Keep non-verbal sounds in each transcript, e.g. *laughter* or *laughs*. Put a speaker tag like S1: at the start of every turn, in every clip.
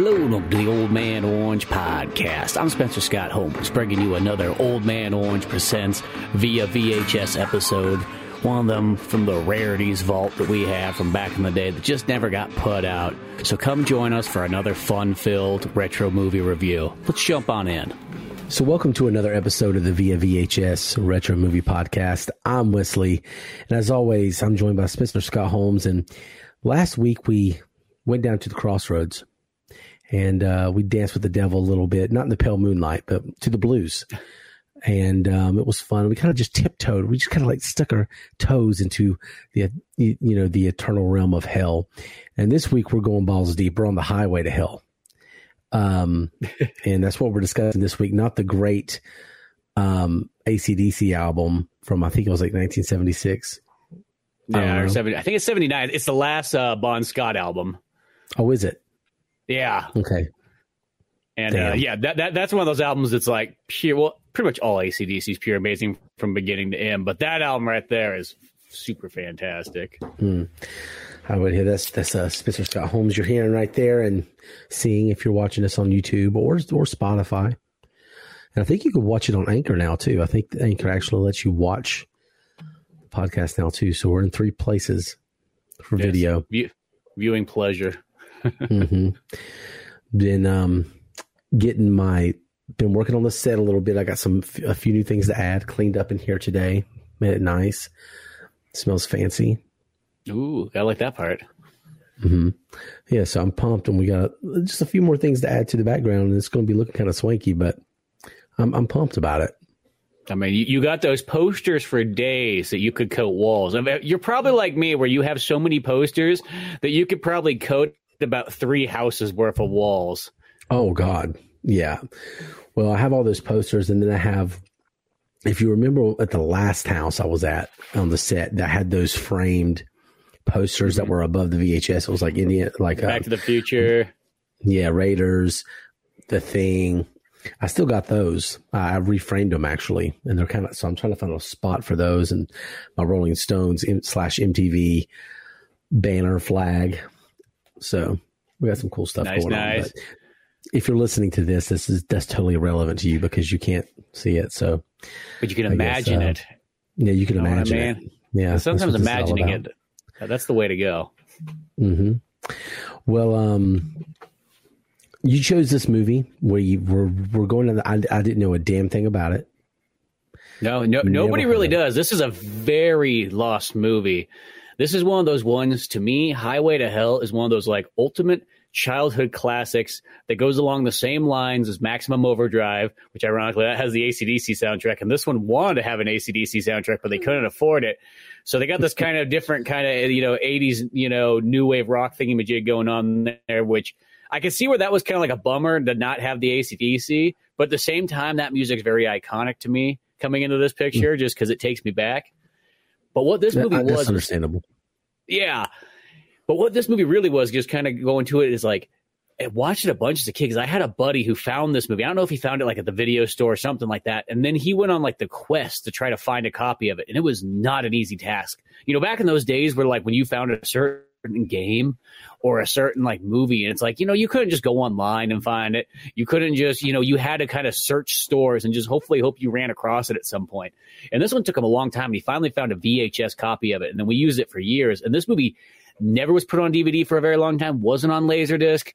S1: Welcome to the Old Man Orange podcast. I'm Spencer Scott Holmes, bringing you another Old Man Orange Presents via VHS episode. One of them from the rarities vault that we have from back in the day that just never got put out. So come join us for another fun filled retro movie review. Let's jump on in.
S2: So, welcome to another episode of the Via VHS Retro Movie Podcast. I'm Wesley, and as always, I'm joined by Spencer Scott Holmes. And last week we went down to the crossroads and uh, we danced with the devil a little bit, not in the pale moonlight, but to the blues. And um, it was fun. We kind of just tiptoed. We just kind of like stuck our toes into the you know the eternal realm of hell. And this week we're going balls deep. We're on the highway to hell. Um, *laughs* and that's what we're discussing this week. Not the great um, ACDC album from I think it was like 1976.
S1: Yeah, or 70, I think it's 79. It's the last uh, Bon Scott album.
S2: Oh, is it?
S1: Yeah.
S2: Okay.
S1: And uh, yeah, that, that that's one of those albums that's like pure. Well, pretty much all ACDC is pure amazing from beginning to end. But that album right there is super fantastic.
S2: Hmm. I would hear that's that's uh, Spencer Scott Holmes. You're hearing right there and seeing if you're watching this on YouTube or or Spotify. And I think you can watch it on Anchor now too. I think Anchor actually lets you watch the podcast now too. So we're in three places for
S1: Yes.
S2: video.
S1: View- viewing pleasure.
S2: Hmm Been um, getting my been working on the set a little bit. I got some a few new things to add. Cleaned up in here today. Made it nice. Smells fancy.
S1: Ooh, I like that part.
S2: Mm-hmm. Yeah, so I'm pumped, and we got just a few more things to add to the background, and it's going to be looking kind of swanky, but I'm I'm pumped about it.
S1: I mean, you, you got those posters for days that you could coat walls. I mean, you're probably like me, where you have so many posters that you could probably coat about three houses worth of walls.
S2: Oh God, yeah. Well, I have all those posters, and then I have. If you remember at the last house I was at on the set, that had those framed posters that were above the VHS. It was like Indian, like
S1: Mm-hmm. Back
S2: uh,
S1: to the Future.
S2: yeah, Raiders, the Thing. I still got those. I I reframed them actually, and they're kind of so I'm trying to find a spot for those and my Rolling Stones slash MTV banner flag. So we got some cool stuff
S1: Nice,
S2: going
S1: nice.
S2: on. But if you're listening to this, this is that's totally irrelevant to you because you can't see it. So
S1: But you can
S2: I guess,
S1: imagine
S2: uh,
S1: it.
S2: yeah, you can
S1: You know what I
S2: imagine
S1: mean?
S2: it. Yeah,
S1: Sometimes
S2: what this is all
S1: imagining it, that's the way to go.
S2: hmm Well, um, you chose this movie where you were we're going to. The, I, I didn't know a damn thing about it.
S1: No, no,
S2: Never
S1: nobody really
S2: it.
S1: does. This is a very lost movie. This is one of those ones to me. Highway to Hell is one of those like ultimate childhood classics that goes along the same lines as Maximum Overdrive, which ironically that has the ACDC soundtrack, and this one wanted to have an ACDC soundtrack, but they couldn't afford it. So they got this kind of different kind of you know '80s you know new wave rock thingy going on there, which I can see where that was kind of like a bummer to not have the ACDC, but at the same time, that music's very iconic to me coming into this picture just because it takes me back. But what this movie
S2: Yeah,
S1: was,
S2: understandable.
S1: yeah. But what this movie really was, just kind of going to it, is like I watched it a bunch as a kid because I had a buddy who found this movie. I don't know if he found it like at the video store or something like that. And then he went on like the quest to try to find a copy of it. And it was not an easy task. You know, back in those days where like when you found a certain game or a certain like movie, and it's like, you know, you couldn't just go online and find it. You couldn't just, you know, you had to kind of search stores and just hopefully hope you ran across it at some point. And this one took him a long time. And he finally found a VHS copy of it. And then we used it for years. And this movie never was put on DVD for a very long time, wasn't on Laserdisc,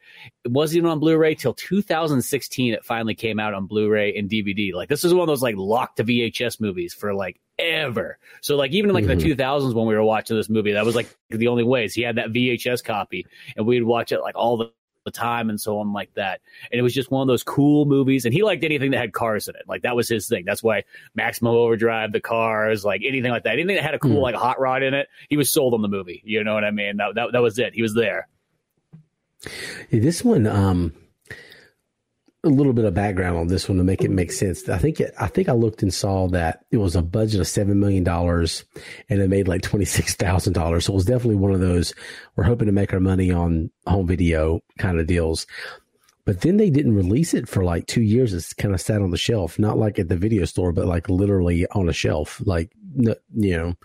S1: it wasn't even on Blu-ray till 2016 it finally came out on Blu-ray and DVD. Like this is one of those like locked to VHS movies for like ever. So like even in like
S2: Mhm.
S1: the 2000s when we were watching this movie, that was like the only way ways he had that VHS copy and we'd watch it like all the the time and so on like that. And it was just one of those cool movies. And he liked anything that had cars in it. Like that was his thing. That's why Maximum Overdrive, the cars, like anything like that. Anything that had a cool
S2: Hmm.
S1: like hot rod in it, he was sold on the movie. You know what I mean? That that, that was it. He was there.
S2: Yeah, this one, um, a little bit of background on this one to make it make sense. I think it, I think I looked and saw that it was a budget of seven million dollars, and it made like twenty six thousand dollars. So it was definitely one of those we're hoping to make our money on home video kind of deals. But then they didn't release it for like two years. It's kind of sat on the shelf, not like at the video store, but like literally on a shelf. Like you know,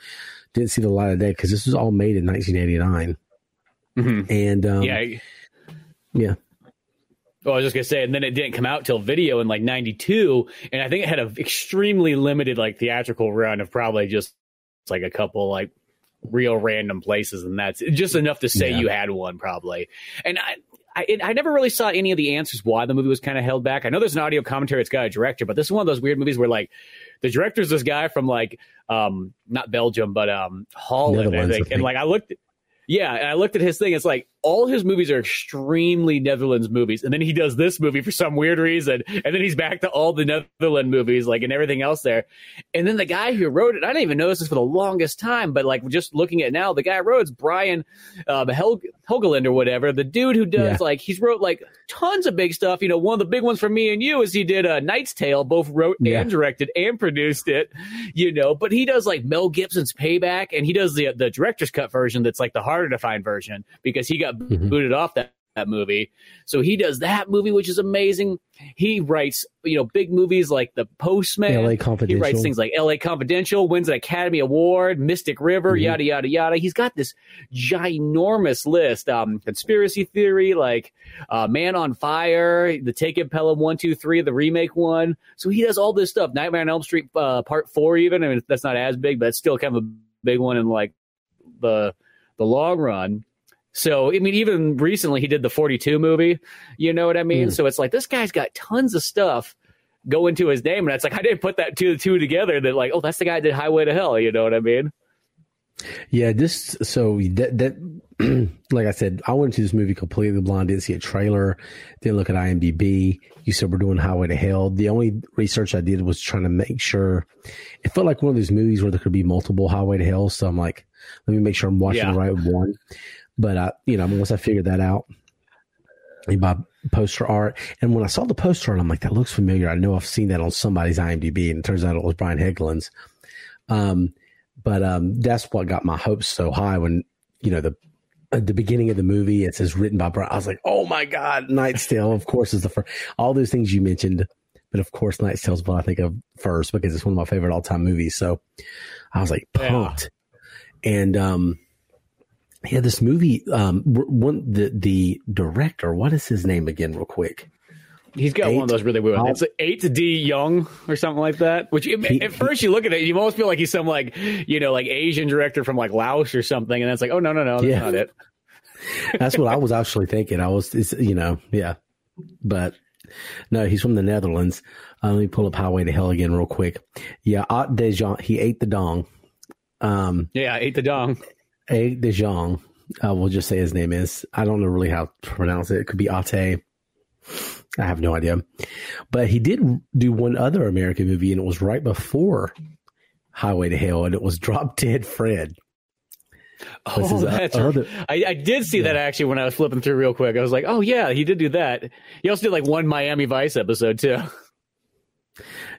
S2: didn't see the light of day because this was all made in 1989.
S1: Mhm.
S2: And um,
S1: yeah,
S2: yeah.
S1: Oh, I was just gonna say, and then it didn't come out till video in like '92, and I think it had an extremely limited like theatrical run of probably just like a couple like real random places, and that's just enough to say
S2: Yeah.
S1: you had one probably. And I, I, it, I never really saw any of the answers why the movie was kind of held back. I know there's an audio commentary; it's got a director, but this is one of those weird movies where like the director's this guy from like um not Belgium, but um Holland, I
S2: Netherlands, I
S1: think.
S2: think.
S1: And like I looked, yeah, and I looked at his thing. It's like all his movies are extremely Netherlands movies, and then he does this movie for some weird reason, and then he's back to all the Netherlands movies, like and everything else there. And then the guy who wrote it, I didn't even notice this for the longest time, but like just looking at it now, the guy who wrote it's Brian um, Hel- Helgeland or whatever. The dude who does
S2: Yeah.
S1: like he's wrote like tons of big stuff. You know, one of the big ones for me and you is he did uh, Knight's Tale, both wrote
S2: Yeah.
S1: and directed and produced it. You know, but he does like Mel Gibson's Payback, and he does the the director's cut version that's like the harder to find version because he got
S2: Mhm.
S1: booted off that. That movie, so he does that movie, which is amazing. He writes, you know, big movies like The Postman.
S2: L.A. Confidential.
S1: He writes things like L.A. Confidential, wins an Academy Award, Mystic River,
S2: Mhm.
S1: yada yada yada. He's got this ginormous list. Um, conspiracy theory, like uh, Man on Fire, the Taken Pelham one two three, the remake one. So he does all this stuff. Nightmare on Elm Street uh, Part Four, even. I mean, that's not as big, but it's still kind of a big one in like the the long run. So I mean, even recently he did the Forty Two movie. You know what I mean?
S2: Mm.
S1: So it's like this guy's got tons of stuff go into his name, and it's like I didn't put that two two together. That like, oh, that's the guy that did Highway to Hell. You know what I mean?
S2: Yeah, this so that that *clears throat* like I said, I went to this movie completely blind. Didn't see a trailer. Didn't look at IMDb. You said we're doing Highway to Hell. The only research I did was trying to make sure it felt like one of those movies where there could be multiple Highway to Hell. So I'm like, let me make sure I'm watching
S1: Yeah.
S2: the right one. But I, you know, once I figured that out, buy poster art, and when I saw the poster art, I'm like, that looks familiar. I know I've seen that on somebody's IMDb, and it turns out it was Brian Hegland's. Um, but um, that's what got my hopes so high when you know the at the beginning of the movie it says written by Brian. I was like, oh my god, Knight's Tale, of course, is the first. All those things you mentioned, but of course, Knight's Tale is what I think of first because it's one of my favorite all time movies. So I was like
S1: Yeah.
S2: pumped, and um, yeah, this movie, um, one the the director, what is his name again, real quick?
S1: He's got
S2: Eight.
S1: one of those really weird.
S2: I'll-
S1: It's eight D Young or something like that. Which
S2: He-
S1: at first you look at it, you almost feel like he's some like you know like Asian director from like Laos or something, and that's like, oh no no no, that's
S2: Yeah.
S1: not it. *laughs*
S2: That's what I was actually thinking. I was, it's, you know, yeah, but no, he's from the Netherlands. Uh, let me pull up Highway to Hell again real quick. Yeah, Ate de Jong, he ate the dong. Um,
S1: Yeah, ate the dong.
S2: Ate de Jong. Uh, we'll just say his name is. I don't know really how to pronounce it. It could be Ate. I have no idea. But he did do one other American movie, and it was right before Highway to Hell, and it was *laughs* Drop Dead Fred.
S1: Oh,
S2: a-
S1: that's
S2: other-
S1: I, I did see that actually when I was flipping through real quick. I was like, oh yeah, he did do that. He also did like one Miami Vice episode too. *laughs*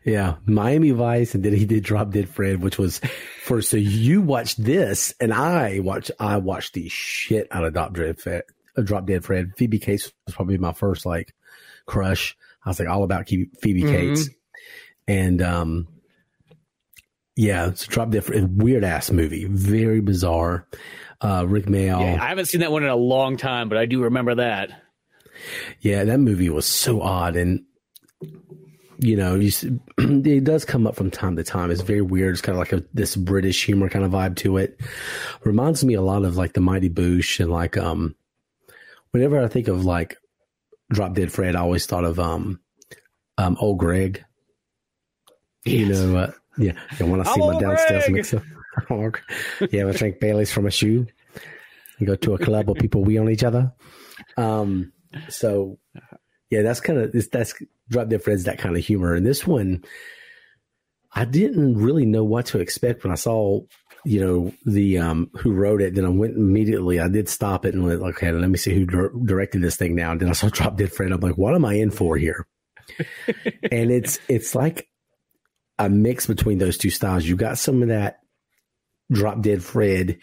S2: Yeah, Miami Vice, and then he did Drop Dead Fred, which was first. so you watched this, and I watched I watched the shit out of Drop Dead Fred. Uh, Drop Dead Fred. Phoebe Cates was probably my first like crush. I was like all about Phoebe
S1: Mhm.
S2: Cates, and um, yeah, it's Drop Dead Fred. Weird ass movie, very bizarre. Uh, Rik Mayall.
S1: Yeah, I haven't seen that one in a long time, but I do remember that.
S2: Yeah, that movie was so odd, and you know, you, *clears throat* it does come up from time to time. It's very weird. It's kind of like a this British humor kind of vibe to it. Reminds me a lot of like the Mighty Boosh and like um, whenever I think of like Drop Dead Fred, I always thought of um, um, old Greg. You know, uh, yeah. And when I see
S1: I'm
S2: my downstairs
S1: Greg.
S2: mix up, *laughs* yeah, I drink Bailey's from a shoe. You go to a club where people wee on each other. Um, so yeah, that's kind of that's Drop Dead Fred's that kind of humor. And this one, I didn't really know what to expect when I saw, you know, the um who wrote it. Then I went immediately. I did stop it and went, okay, let me see who dir- directed this thing now. And then I saw *laughs* Drop Dead Fred. I'm like, what am I in for here? *laughs* and it's it's like a mix between those two styles. You got some of that Drop Dead Fred,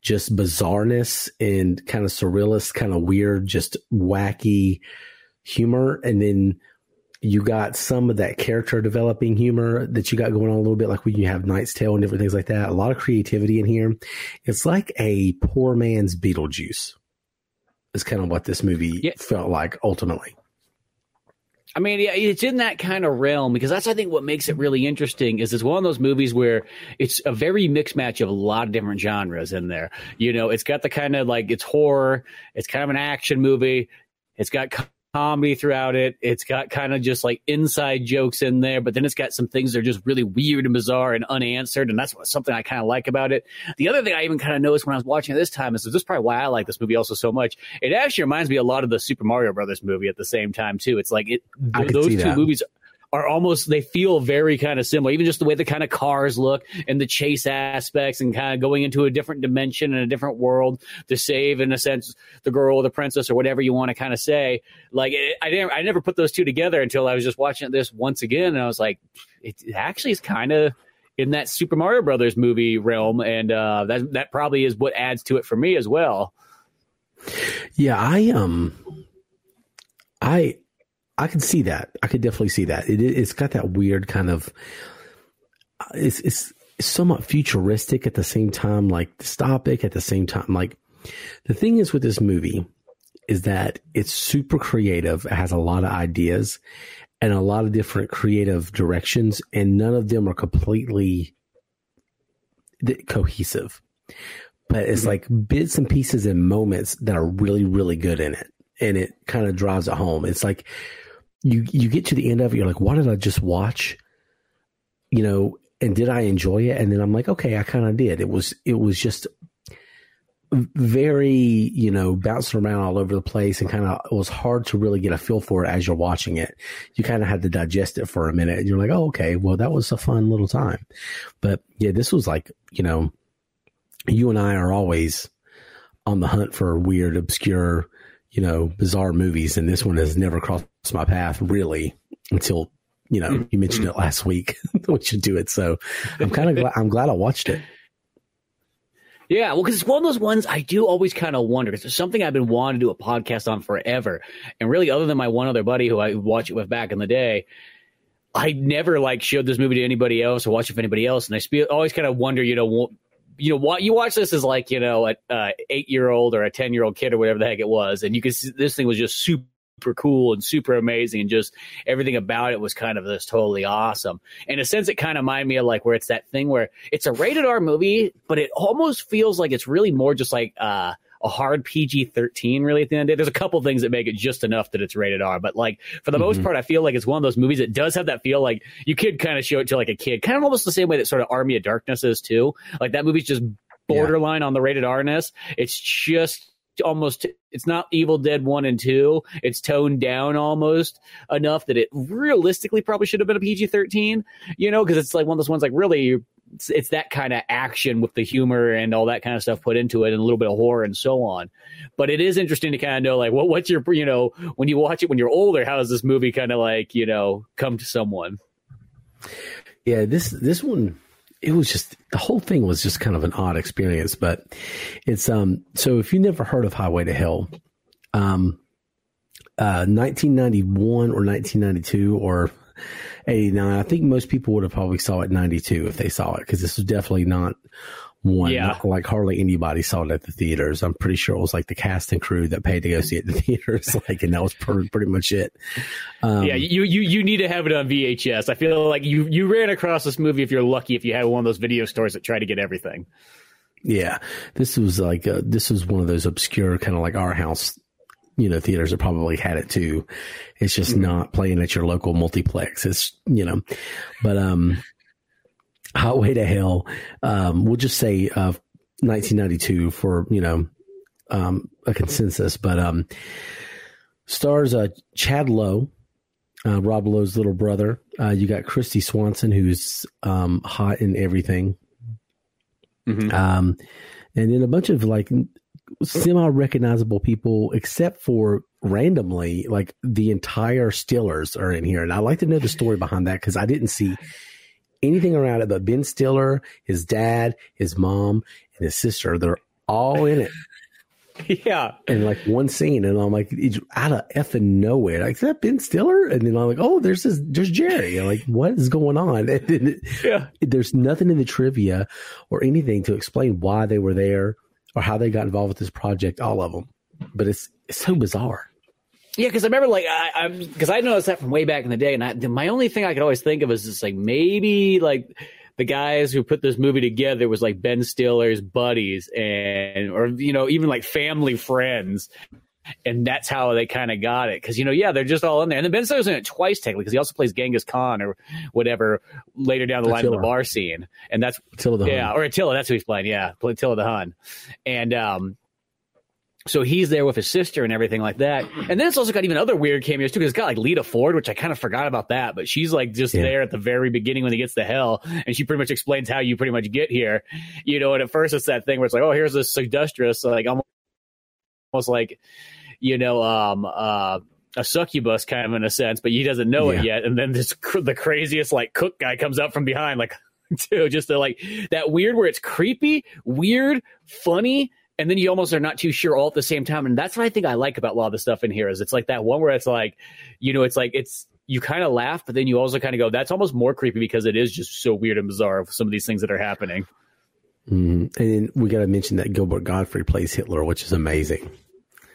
S2: just bizarreness and kind of surrealist, kind of weird, just wacky humor, and then you got some of that character developing humor that you got going on a little bit, like when you have Knight's Tale and different things like that. A lot of creativity in here. It's like a poor man's Beetlejuice. Is kind of what this movie
S1: Yeah.
S2: felt like ultimately.
S1: I mean, yeah, it's in that kind of realm because that's I think what makes it really interesting is it's one of those movies where it's a very mixed match of a lot of different genres in there. You know, it's got the kind of like it's horror, it's kind of an action movie, it's got comedy throughout it. It's got kind of just like inside jokes in there, but then it's got some things that are just really weird and bizarre and unanswered. And that's something I kind of like about it. The other thing I even kind of noticed when I was watching it this time is this is probably why I like this movie also so much. It actually reminds me a lot of the Super Mario Brothers movie at the same time too. It's like it, th- those two
S2: that.
S1: movies are almost they feel very kind of similar. Even just the way the kind of cars look and the chase aspects and kind of going into a different dimension and a different world to save in a sense the girl or the princess or whatever you want to kind of say. Like i didn't i never put those two together until i was just watching this once again and i was like it, it actually is kind of in that super mario brothers movie realm and uh that that probably is what adds to it for me as well.
S2: Yeah, I um, I I can see that. I could definitely see that. It it's got that weird kind of. It's it's, somewhat futuristic at the same time, like dystopic at the same time. Like the thing is with this movie is that it's super creative. It has a lot of ideas and a lot of different creative directions, and none of them are completely cohesive. But it's mm-hmm. like bits and pieces and moments that are really, really good in it, and it kind of drives it home. It's like you you get to the end of it, you're like, "What did I just watch?" You know, and did I enjoy it? And then I'm like, "Okay, I kind of did." It was it was just very you know bouncing around all over the place and kind of it was hard to really get a feel for it as you're watching it you kind of had to digest it for a minute and you're like oh okay well that was a fun little time but yeah this was like you know you and i are always on the hunt for weird obscure you know bizarre movies and this one has never crossed my path really until you know you mentioned it last week *laughs* we should do it. So i'm kind of glad i'm glad i watched it.
S1: Yeah, well, because it's one of those ones I do always kind of wonder. There's something I've been wanting to do a podcast on forever, and really, other than my one other buddy who I watch it with back in the day, I never like showed this movie to anybody else or watched it with anybody else, and I spe- always kind of wonder, you know, you know, what you watch this as like you know, an uh, eight year old or a ten year old kid or whatever the heck it was, and you can see this thing was just super cool and super amazing and just everything about it was kind of just totally awesome. In a sense, it kind of reminded me of like where it's that thing where it's a rated R movie, but it almost feels like it's really more just like uh, a hard PG 13 really at the end of the day. There's a couple things that make it just enough that it's rated R, but like for the most
S2: Mhm.
S1: part, I feel like it's one of those movies that does have that feel like you could kind of show it to like a kid, kind of almost the same way that sort of Army of Darkness is too. Like that movie's just borderline on the rated R-ness. It's just almost it's not Evil Dead 1 and 2. It's toned down almost enough that it realistically probably should have been a PG-13, you know, because it's like one of those ones like really it's, it's that kind of action with the humor and all that kind of stuff put into it and a little bit of horror and so on. But it is interesting to kind of know like what what's your you know when you watch it when you're older how does this movie kind of like, you know, come to someone?
S2: Yeah, this this one it was just the whole thing was just kind of an odd experience, but it's um so if you never heard of Highway to Hell, um uh 1991 or 1992 or 89, I think most people would have probably saw it 92 if they saw it because this was definitely not one
S1: Yeah.
S2: like hardly anybody saw it at the theaters. I'm pretty sure it was like the cast and crew that paid to go see it at the *laughs* theaters like and that was pretty, pretty much it. Um,
S1: yeah, you, you you need to have it on VHS. I feel like you you ran across this movie if you're lucky if you had one of those video stores that try to get everything.
S2: Yeah, this was like uh this was one of those obscure kind of like our house, you know, theaters that probably had it too. It's just not playing at your local multiplex. It's you know, but um, Highway to Hell. Um, we'll just say uh, 1992 for you know, um, a consensus. But um, stars uh Chad Lowe. Uh, Rob Lowe's little brother. Uh, you got Christy Swanson, who's um, hot in everything. Um, and then a bunch of like semi recognizable people, except for randomly, like the entire Stillers are in here. And I'd like to know the story behind that because I didn't see anything around it. But Ben Stiller, his dad, his mom, and his sister, they're all in it *laughs*
S1: Yeah,
S2: in like one scene. And I'm like, it's out of effing nowhere. Like, is that Ben Stiller? And then I'm like, oh, there's this, there's Jerry. Like, what is going on? *laughs* And then it-
S1: yeah.
S2: there's nothing in the trivia or anything to explain why they were there or how they got involved with this project. All of them, but it's it's so bizarre.
S1: Yeah, because I remember like I, I'm because I noticed that from way back in the day, and I, my only thing I could always think of is just like maybe like the guys who put this movie together was like Ben Stiller's buddies and or you know even like family friends. And that's how they kind of got it. Cause, you know, yeah, they're just all in there. And then Ben Stiller's in it twice, technically, because he also plays Genghis Khan or whatever later down the line in the bar scene. And that's,
S2: Attila the
S1: yeah, or Attila, that's who he's playing. Yeah, Attila the Hun. And, um, so he's there with his sister and everything like that. And then it's also got even other weird cameos too. Because it's got like Lita Ford, which I kind of forgot about that, but she's like just
S2: Yeah.
S1: there at the very beginning when he gets to hell, and she pretty much explains how you pretty much get here. You know, and at first it's that thing where it's like, oh, here's this seductress, like almost, almost like, you know, um, uh, a succubus kind of in a sense, but he doesn't know
S2: Yeah.
S1: it yet. And then this cr- the craziest like cook guy comes up from behind, like, *laughs* too, just to like that weird where it's creepy, weird, funny, and then you almost are not too sure all at the same time. And that's what I think I like about a lot of the stuff in here is it's like that one where it's like, you know, it's like it's you kind of laugh, but then you also kind of go, that's almost more creepy because it is just so weird and bizarre of some of these things that are happening.
S2: Mhm. And then we got to mention that Gilbert Gottfried plays Hitler, which is amazing.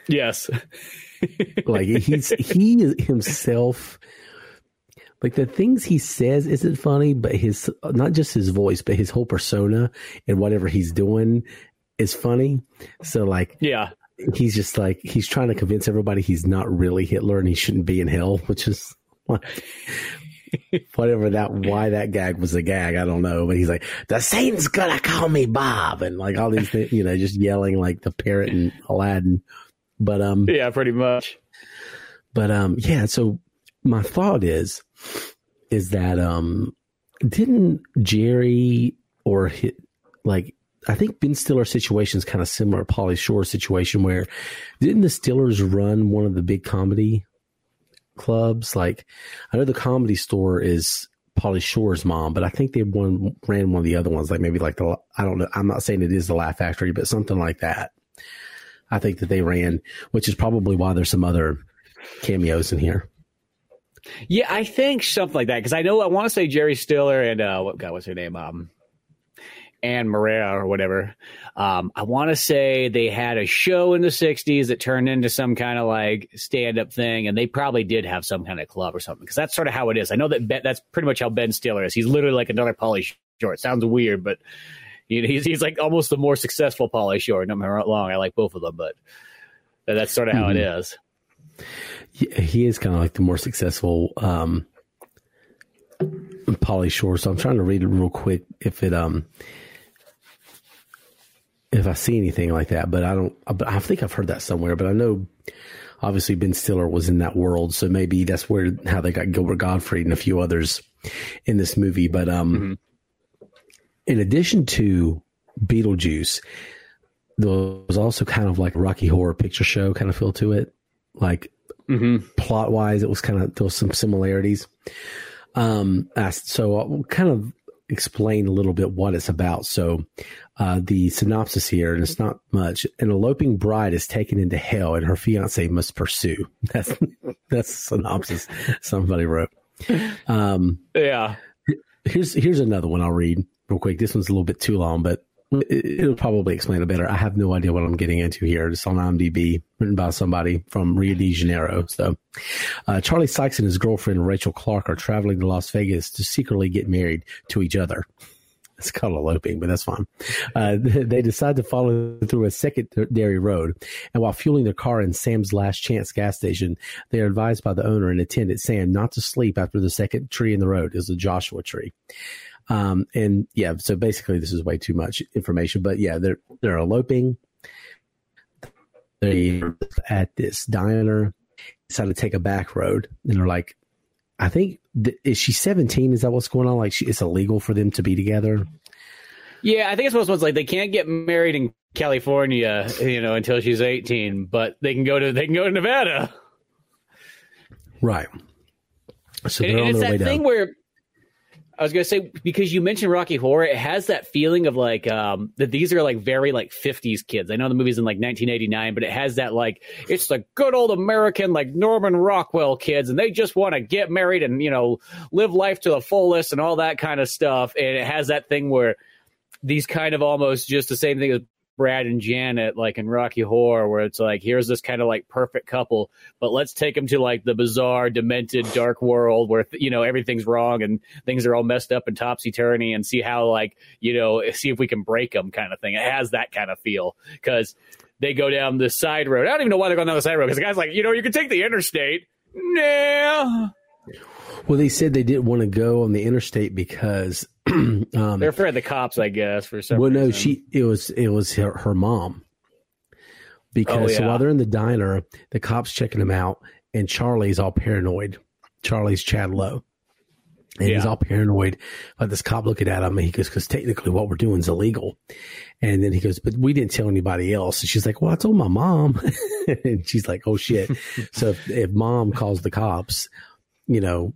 S1: Yes. *laughs*
S2: Like he's he is himself. Like the things he says isn't funny, but his not just his voice, but his whole persona and whatever he's doing is funny. So like
S1: Yeah.
S2: he's just like he's trying to convince everybody he's not really Hitler and he shouldn't be in hell, which is like, *laughs* whatever that why that gag was a gag, I don't know. But he's like, the Satan's gonna call me Bob, and like all these things, you know, just yelling like the parrot and Aladdin. But um,
S1: Yeah, pretty much.
S2: but um, yeah. So my thought is, is that um, didn't Jerry or hit like I think Ben Stiller's situation is kind of similar to Pauly Shore's situation where didn't the Stillers run one of the big comedy clubs? Like I know the comedy store is Pauly Shore's mom, but I think they one ran one of the other ones, like maybe like the I don't know. I'm not saying it is the Laugh Factory, but something like that. I think that they ran, which is probably why there's some other cameos in here.
S1: Yeah, I think something like that because I know I want to say Jerry Stiller and uh, what God, what's her name? Um, Anne Maria or whatever. Um, I want to say they had a show in the '60s that turned into some kind of like stand-up thing, and they probably did have some kind of club or something because that's sort of how it is. I know that ben, that's pretty much how Ben Stiller is. He's literally like another Pauly Shore. It sounds weird, but he, he's he's like almost the more successful Pauly Shore. Don't get me wrong, I like both of them, but that's sort of how it is.
S2: He, he is kind of like the more successful um, Pauly Shore. So I'm trying to read it real quick if it um if I see anything like that. But I don't. But I think I've heard that somewhere. But I know obviously Ben Stiller was in that world, so maybe that's where how they got Gilbert Gottfried and a few others in this movie. But um, in addition to Beetlejuice, there was also kind of like Rocky Horror Picture Show kind of feel to it, like
S1: Mm-hmm.
S2: plot wise, it was kind of there was some similarities. Um, so I'll kind of explain a little bit what it's about. So, uh, the synopsis here, and it's not much. An eloping bride is taken into hell, and her fiance must pursue. *laughs* That's that's the synopsis somebody wrote. Um,
S1: Yeah.
S2: here's here's another one I'll read real quick. This one's a little bit too long, but it, it'll probably explain it better. I have no idea what I'm getting into here. It's on IMDb, written by somebody from Rio de Janeiro. So, uh, Charlie Sykes and his girlfriend Rachel Clark are traveling to Las Vegas to secretly get married to each other. It's called eloping, but that's fine. Uh, they decide to follow through a secondary road, and while fueling their car in Sam's Last Chance gas station, they are advised by the owner and attendant Sam not to sleep after the second tree in the road is the Joshua tree. Um, and yeah, so basically this is way too much information, but yeah, they're, they're eloping. They at this diner, decide to take a back road and they're like, I think, th- is she 17? Is that what's going on? Like she, it's illegal for them to be together.
S1: Yeah, I think it's one of those ones like they can't get married in California, you know, until she's eighteen, but they can go to they can go to Nevada.
S2: Right. So
S1: And,
S2: they're
S1: and
S2: on
S1: it's
S2: their way
S1: that thing
S2: down.
S1: where I was gonna say because you mentioned Rocky Horror, it has that feeling of like um that these are like very like fifties kids. I know the movie's in like nineteen eighty nine, but it has that like it's the good old American like Norman Rockwell kids, and they just want to get married and you know live life to the fullest and all that kind of stuff. And it has that thing where these kind of almost just the same thing as Brad and Janet, like in Rocky Horror, where it's like, here's this kind of like perfect couple, but let's take them to like the bizarre, demented, dark world where, you know, everything's wrong and things are all messed up and topsy turvy and see how, like, you know, see if we can break them kind of thing. It has that kind of feel because they go down the side road. I don't even know why they're going down the side road because the guy's like, you know, you can take the interstate. Nah.
S2: Well, they said they didn't want to go on the interstate because *clears throat* um,
S1: they're afraid of the cops, I guess. For some
S2: well,
S1: reason.
S2: no, she it was it was her, her mom because
S1: Oh,
S2: so while they're in the diner, the cops checking them out, and Charlie's all paranoid. Charlie's Chad Lowe. And he's all paranoid about this cop looking at him. And he goes, because technically what we're doing is illegal. And then he goes, but we didn't tell anybody else. And she's like, well, I told my mom. *laughs* and she's like, oh shit. *laughs* so if, if mom calls the cops, you know,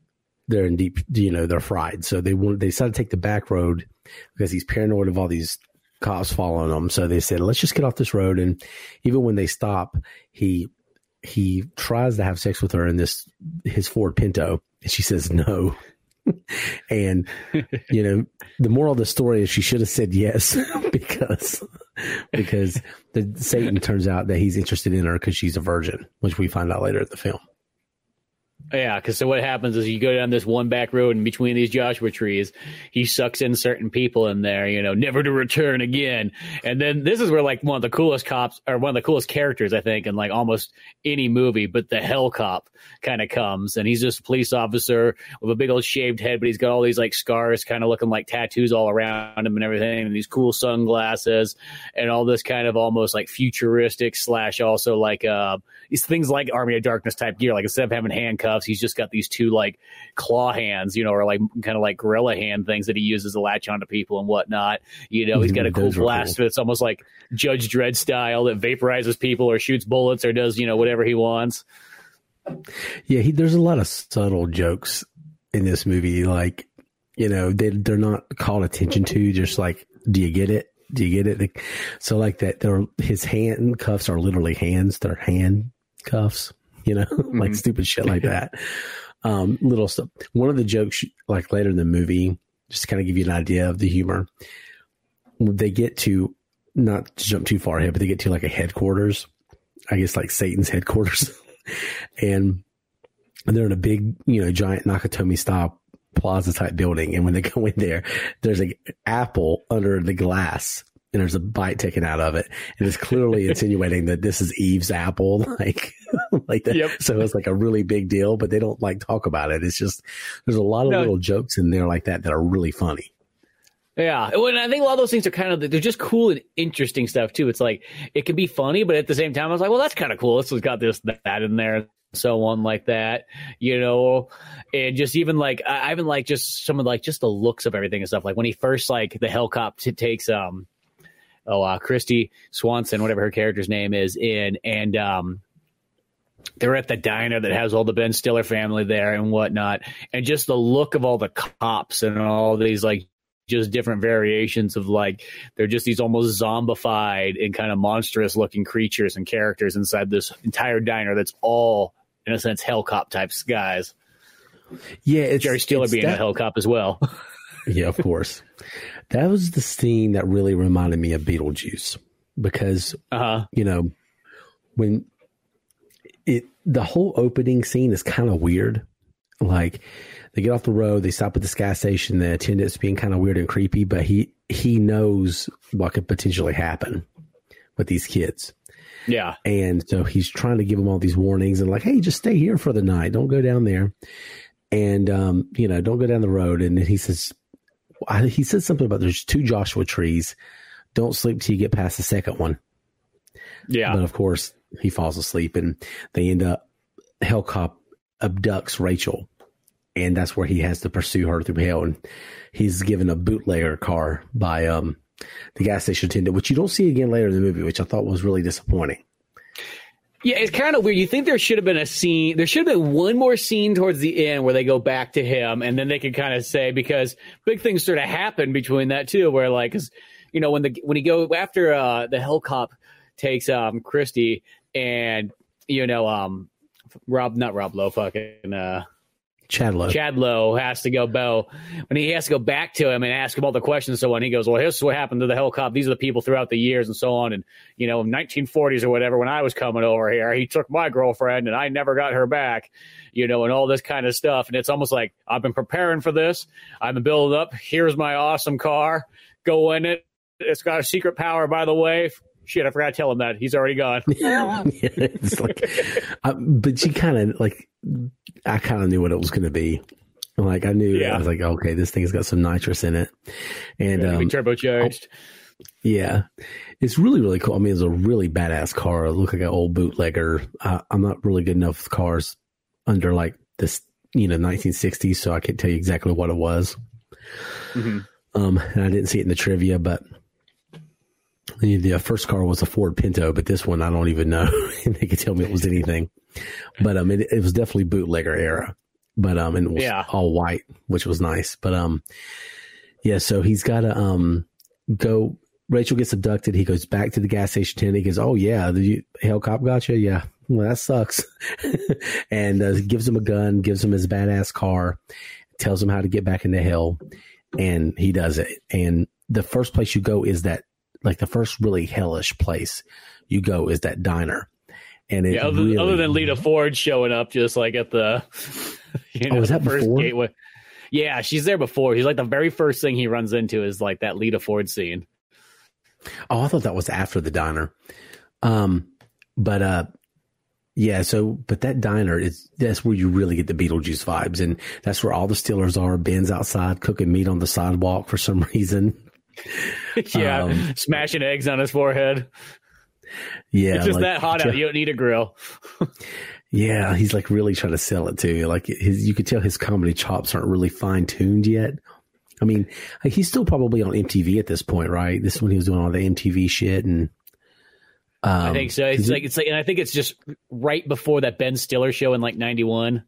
S2: they're in deep, you know, they're fried. So they want, they decided to take the back road because he's paranoid of all these cops following him. So they said, let's just get off this road. And even when they stop, he, he tries to have sex with her in this, his Ford Pinto. And she says no. *laughs* and you know the moral of the story is she should have said yes *laughs* because because the satan turns out that he's interested in her because she's a virgin which we find out later in the film
S1: Yeah, because so what happens is you go down this one back road and between these Joshua trees, he sucks in certain people in there, you know, never to return again. And then this is where like one of the coolest cops or one of the coolest characters, I think, in like almost any movie, but the Hell Cop kind of comes and he's just a police officer with a big old shaved head, but he's got all these like scars kind of looking like tattoos all around him and everything, and these cool sunglasses and all this kind of almost like futuristic slash also like uh these things like Army of Darkness type gear. Like instead of having handcuffs, he's just got these two like claw hands, you know, or like kind of like gorilla hand things that he uses to latch onto people and whatnot. You know, he's mm-hmm. got a cool blast
S2: cool.
S1: that's almost like Judge Dredd style that vaporizes people or shoots bullets or does, you know, whatever he wants.
S2: yeah he, there's a lot of subtle jokes in this movie like you know they, they're not called attention to just like do you get it do you get it so like that his handcuffs are literally hands they're hand cuffs you know *laughs* like
S1: Mhm.
S2: stupid shit like that um little stuff one of the jokes like later in the movie just to kind of give you an idea of the humor they get to not to jump too far ahead but they get to like a headquarters i guess like satan's headquarters *laughs* and they're in a big, you know, giant Nakatomi style plaza type building. And when they *laughs* go in there, there's an apple under the glass and there's a bite taken out of it. And it's clearly insinuating that this is Eve's apple. Like, *laughs* like that.
S1: Yep.
S2: So it's like a really big deal, but they don't like talk about it. It's just, there's a lot of
S1: No.
S2: little jokes in there like that that are really funny.
S1: Yeah, and I think a lot of those things are kind of they're just cool and interesting stuff too. It's like it can be funny, but at the same time, I was like, well, that's kind of cool. This has got this that in there, so on like that, you know, and just even like I even like just some of like just the looks of everything and stuff. Like when he first like the helicopter takes um oh uh Christy Swanson, whatever her character's name is, in and um they're at the diner that has all the Ben Stiller family there and whatnot, and just the look of all the cops and all these like just different variations of like they're just these almost zombified and kind of monstrous looking creatures and characters inside this entire diner that's all in a sense hell cop types guys.
S2: Yeah. It's,
S1: Jerry Stiller
S2: it's
S1: being
S2: that-
S1: a hell cop as well. *laughs*
S2: Yeah, of course. that was the scene that really reminded me of Beetlejuice because
S1: Uh-huh.
S2: you know, when it the whole opening scene is kind of weird. Like they get off the road, they stop at this gas station, the attendant's being kind of weird and creepy, but he he knows what could potentially happen with these kids.
S1: Yeah.
S2: And so he's trying to give them all these warnings and like, hey, just stay here for the night. Don't go down there. And um, you know, don't go down the road. And then he says I, he says something about there's two Joshua trees. Don't sleep till you get past the second one.
S1: Yeah.
S2: But of course, he falls asleep and they end up, Hellcop abducts Rachel. And that's where he has to pursue her through hell. And he's given a bootlegger car by um, the gas station attendant, which you don't see again later in the movie, which I thought was really disappointing.
S1: Yeah, it's kind of weird. You think there should have been a scene, there should have been one more scene towards the end where they go back to him and then they could kind of say, because big things sort of happen between that too, where like, cause, you know, when the, when he go after, uh, the hell cop takes, um, Christy and, you know, um, Rob, not Rob Lowe, fucking, uh,
S2: Chad Lowe.
S1: Chadlow has to go Bo when he has to go back to him and ask him all the questions so on. He goes, "Well, this is what happened to the helicopter. These are the people throughout the years and so on. And you know, 1940s or whatever, when I was coming over here, he took my girlfriend and I never got her back. You know, and all this kind of stuff. And it's almost like I've been preparing for this. I've been building up. Here's my awesome car. Go in it. It's got a secret power, by the way. Shit, I forgot to tell him that he's already gone.
S2: yeah, *laughs* it's like, uh, but she kind of like, I kind of knew what it was going to be. Like I knew,
S1: Yeah.
S2: I was like, okay, this thing's got some nitrous in it, and
S1: Yeah,
S2: um,
S1: turbocharged.
S2: yeah, it's really really cool. I mean, it's a really badass car. It looked like an old bootlegger. I, I'm not really good enough with cars under like this, you know, 1960s, so I can't tell you exactly what it was.
S1: Mhm.
S2: Um, and I didn't see it in the trivia, but the, the first car was a Ford Pinto, but this one I don't even know. *laughs* they could tell me it was anything. But um, it, it was definitely bootlegger era. But um, and it was
S1: Yeah.
S2: all white, which was nice. But um, yeah. So he's got to um go. Rachel gets abducted. He goes back to the gas station attendant. He goes, "Oh yeah, the hell cop got you. Yeah, well that sucks." *laughs* and uh, gives him a gun, gives him his badass car, tells him how to get back into hell, and he does it. And the first place you go is that, like the first really hellish place you go is that diner. And it
S1: Yeah, other,
S2: really,
S1: other than Lita Ford showing up just like at the, *laughs* you know,
S2: Oh, was that
S1: the first
S2: before?
S1: gateway. Yeah, she's there before. He's like the very first thing he runs into is like that Lita Ford scene.
S2: Oh, I thought that was after the diner. Um, but uh, yeah. So, but that diner is that's where you really get the Beetlejuice vibes, and that's where all the Stillers are. Ben's outside cooking meat on the sidewalk for some *laughs* reason. *laughs*
S1: yeah,
S2: Um,
S1: smashing eggs on his forehead.
S2: Yeah,
S1: it's just
S2: like,
S1: that hot out. You don't need a grill.
S2: Yeah, he's like really trying to sell it to you. Like his, you could tell his comedy chops aren't really fine tuned yet. I mean, he's still probably on MTV at this point, right? This is when he was doing all the MTV shit, and um,
S1: I think so. It's like it's like, and I think it's just right before that Ben Stiller show in like '91.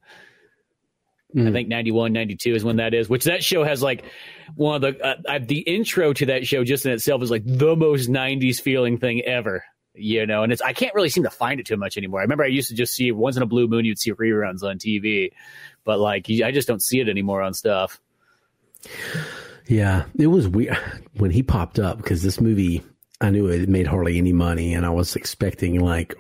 S1: I
S2: Mm.
S1: think 91, 92 is when that is. Which that show has like one of the uh, uh, the intro to that show just in itself is like the most '90s feeling thing ever. You know, and it's I can't really seem to find it too much anymore. I remember I used to just see once in a blue moon you'd see reruns on TV, but like I just don't see it anymore on stuff.
S2: Yeah, it was weird when he popped up because this movie, I knew it made hardly any money, and I was expecting like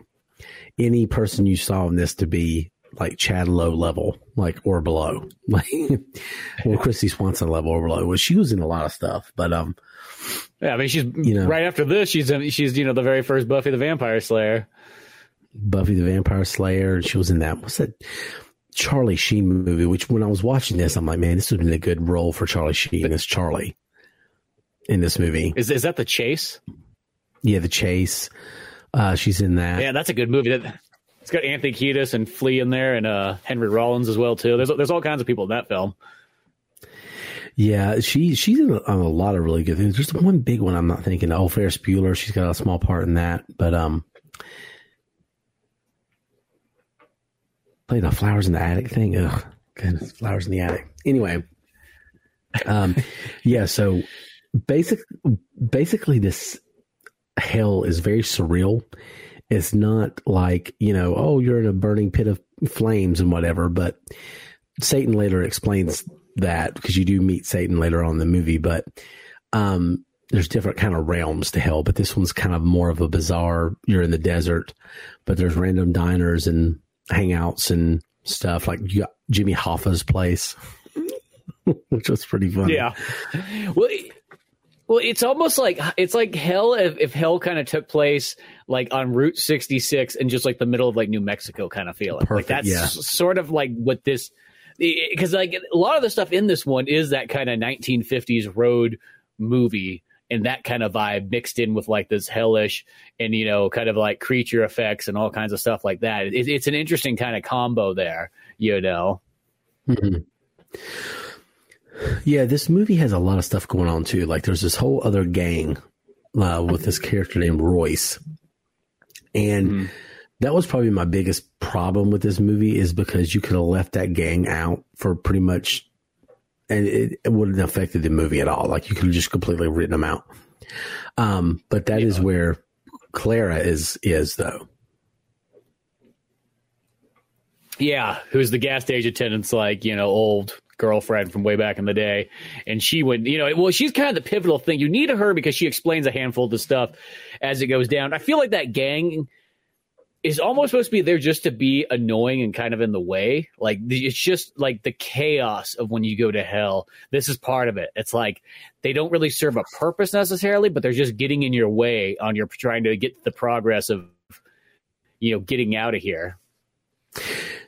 S2: any person you saw in this to be like Chad Lowe level, like or below, *laughs* like or Christy Swanson level or below. Well, she was in a lot of stuff, but um,
S1: Yeah, I mean she's
S2: You know.
S1: right after this she's in, she's you know the very first Buffy the Vampire Slayer.
S2: Buffy the Vampire Slayer, and she was in that. What's that? Charlie Sheen movie. Which when I was watching this, I'm like, man, this would have been a good role for Charlie Sheen as Charlie in this movie.
S1: Is is that the chase?
S2: Yeah, the chase. Uh, she's in that.
S1: Yeah, that's a good movie. That it's got Anthony Kiedis and Flea in there, and uh, Henry Rollins as well too. There's there's all kinds of people in that film.
S2: Yeah, she she's in a, on a lot of really good things. There's one big one I'm not thinking. Oh, Ferris Bueller. She's got a small part in that, but um, playing the flowers in the attic thing. Ugh, goodness, flowers in the attic. Anyway, um, *laughs* yeah. So basic, basically, this hell is very surreal. It's not like you know, oh, you're in a burning pit of flames and whatever, but Satan later explains that because you do meet Satan later on in the movie, but um, there's different kind of realms to hell. But this one's kind of more of a bizarre. You're in the desert, but there's random diners and hangouts and stuff. Like Jimmy Hoffa's place, *laughs* which was pretty funny.
S1: Yeah. Well, well, it's almost like it's like hell if, if hell kind of took place like on Route 66 and just like the middle of like New Mexico kind of feeling. like
S2: Perfect,
S1: that's
S2: yeah.
S1: sort of like what this because like a lot of the stuff in this one is that kind of 1950s road movie and that kind of vibe mixed in with like this hellish and you know kind of like creature effects and all kinds of stuff like that. It, it's an interesting kind of combo there, you know.
S2: Mhm. Yeah, this movie has a lot of stuff going on too. Like there's this whole other gang uh, with this character named Royce, and
S1: Mhm.
S2: that was probably my biggest problem with this movie is because you could have left that gang out for pretty much, and it, it wouldn't have affected the movie at all. Like you could have just completely written them out. Um, but that is
S1: Yeah.
S2: where Clara is is though.
S1: Yeah, who's the gas station attendant's like, you know, old girlfriend from way back in the day. And she would, you know, well, she's kind of the pivotal thing. You need her because she explains a handful of the stuff as it goes down. I feel like that gang is almost supposed to be there just to be annoying and kind of in the way. Like it's just like the chaos of when you go to hell. This is part of it. It's like they don't really serve a purpose necessarily, but they're just getting in your way on your trying to get the progress of you know getting out of here.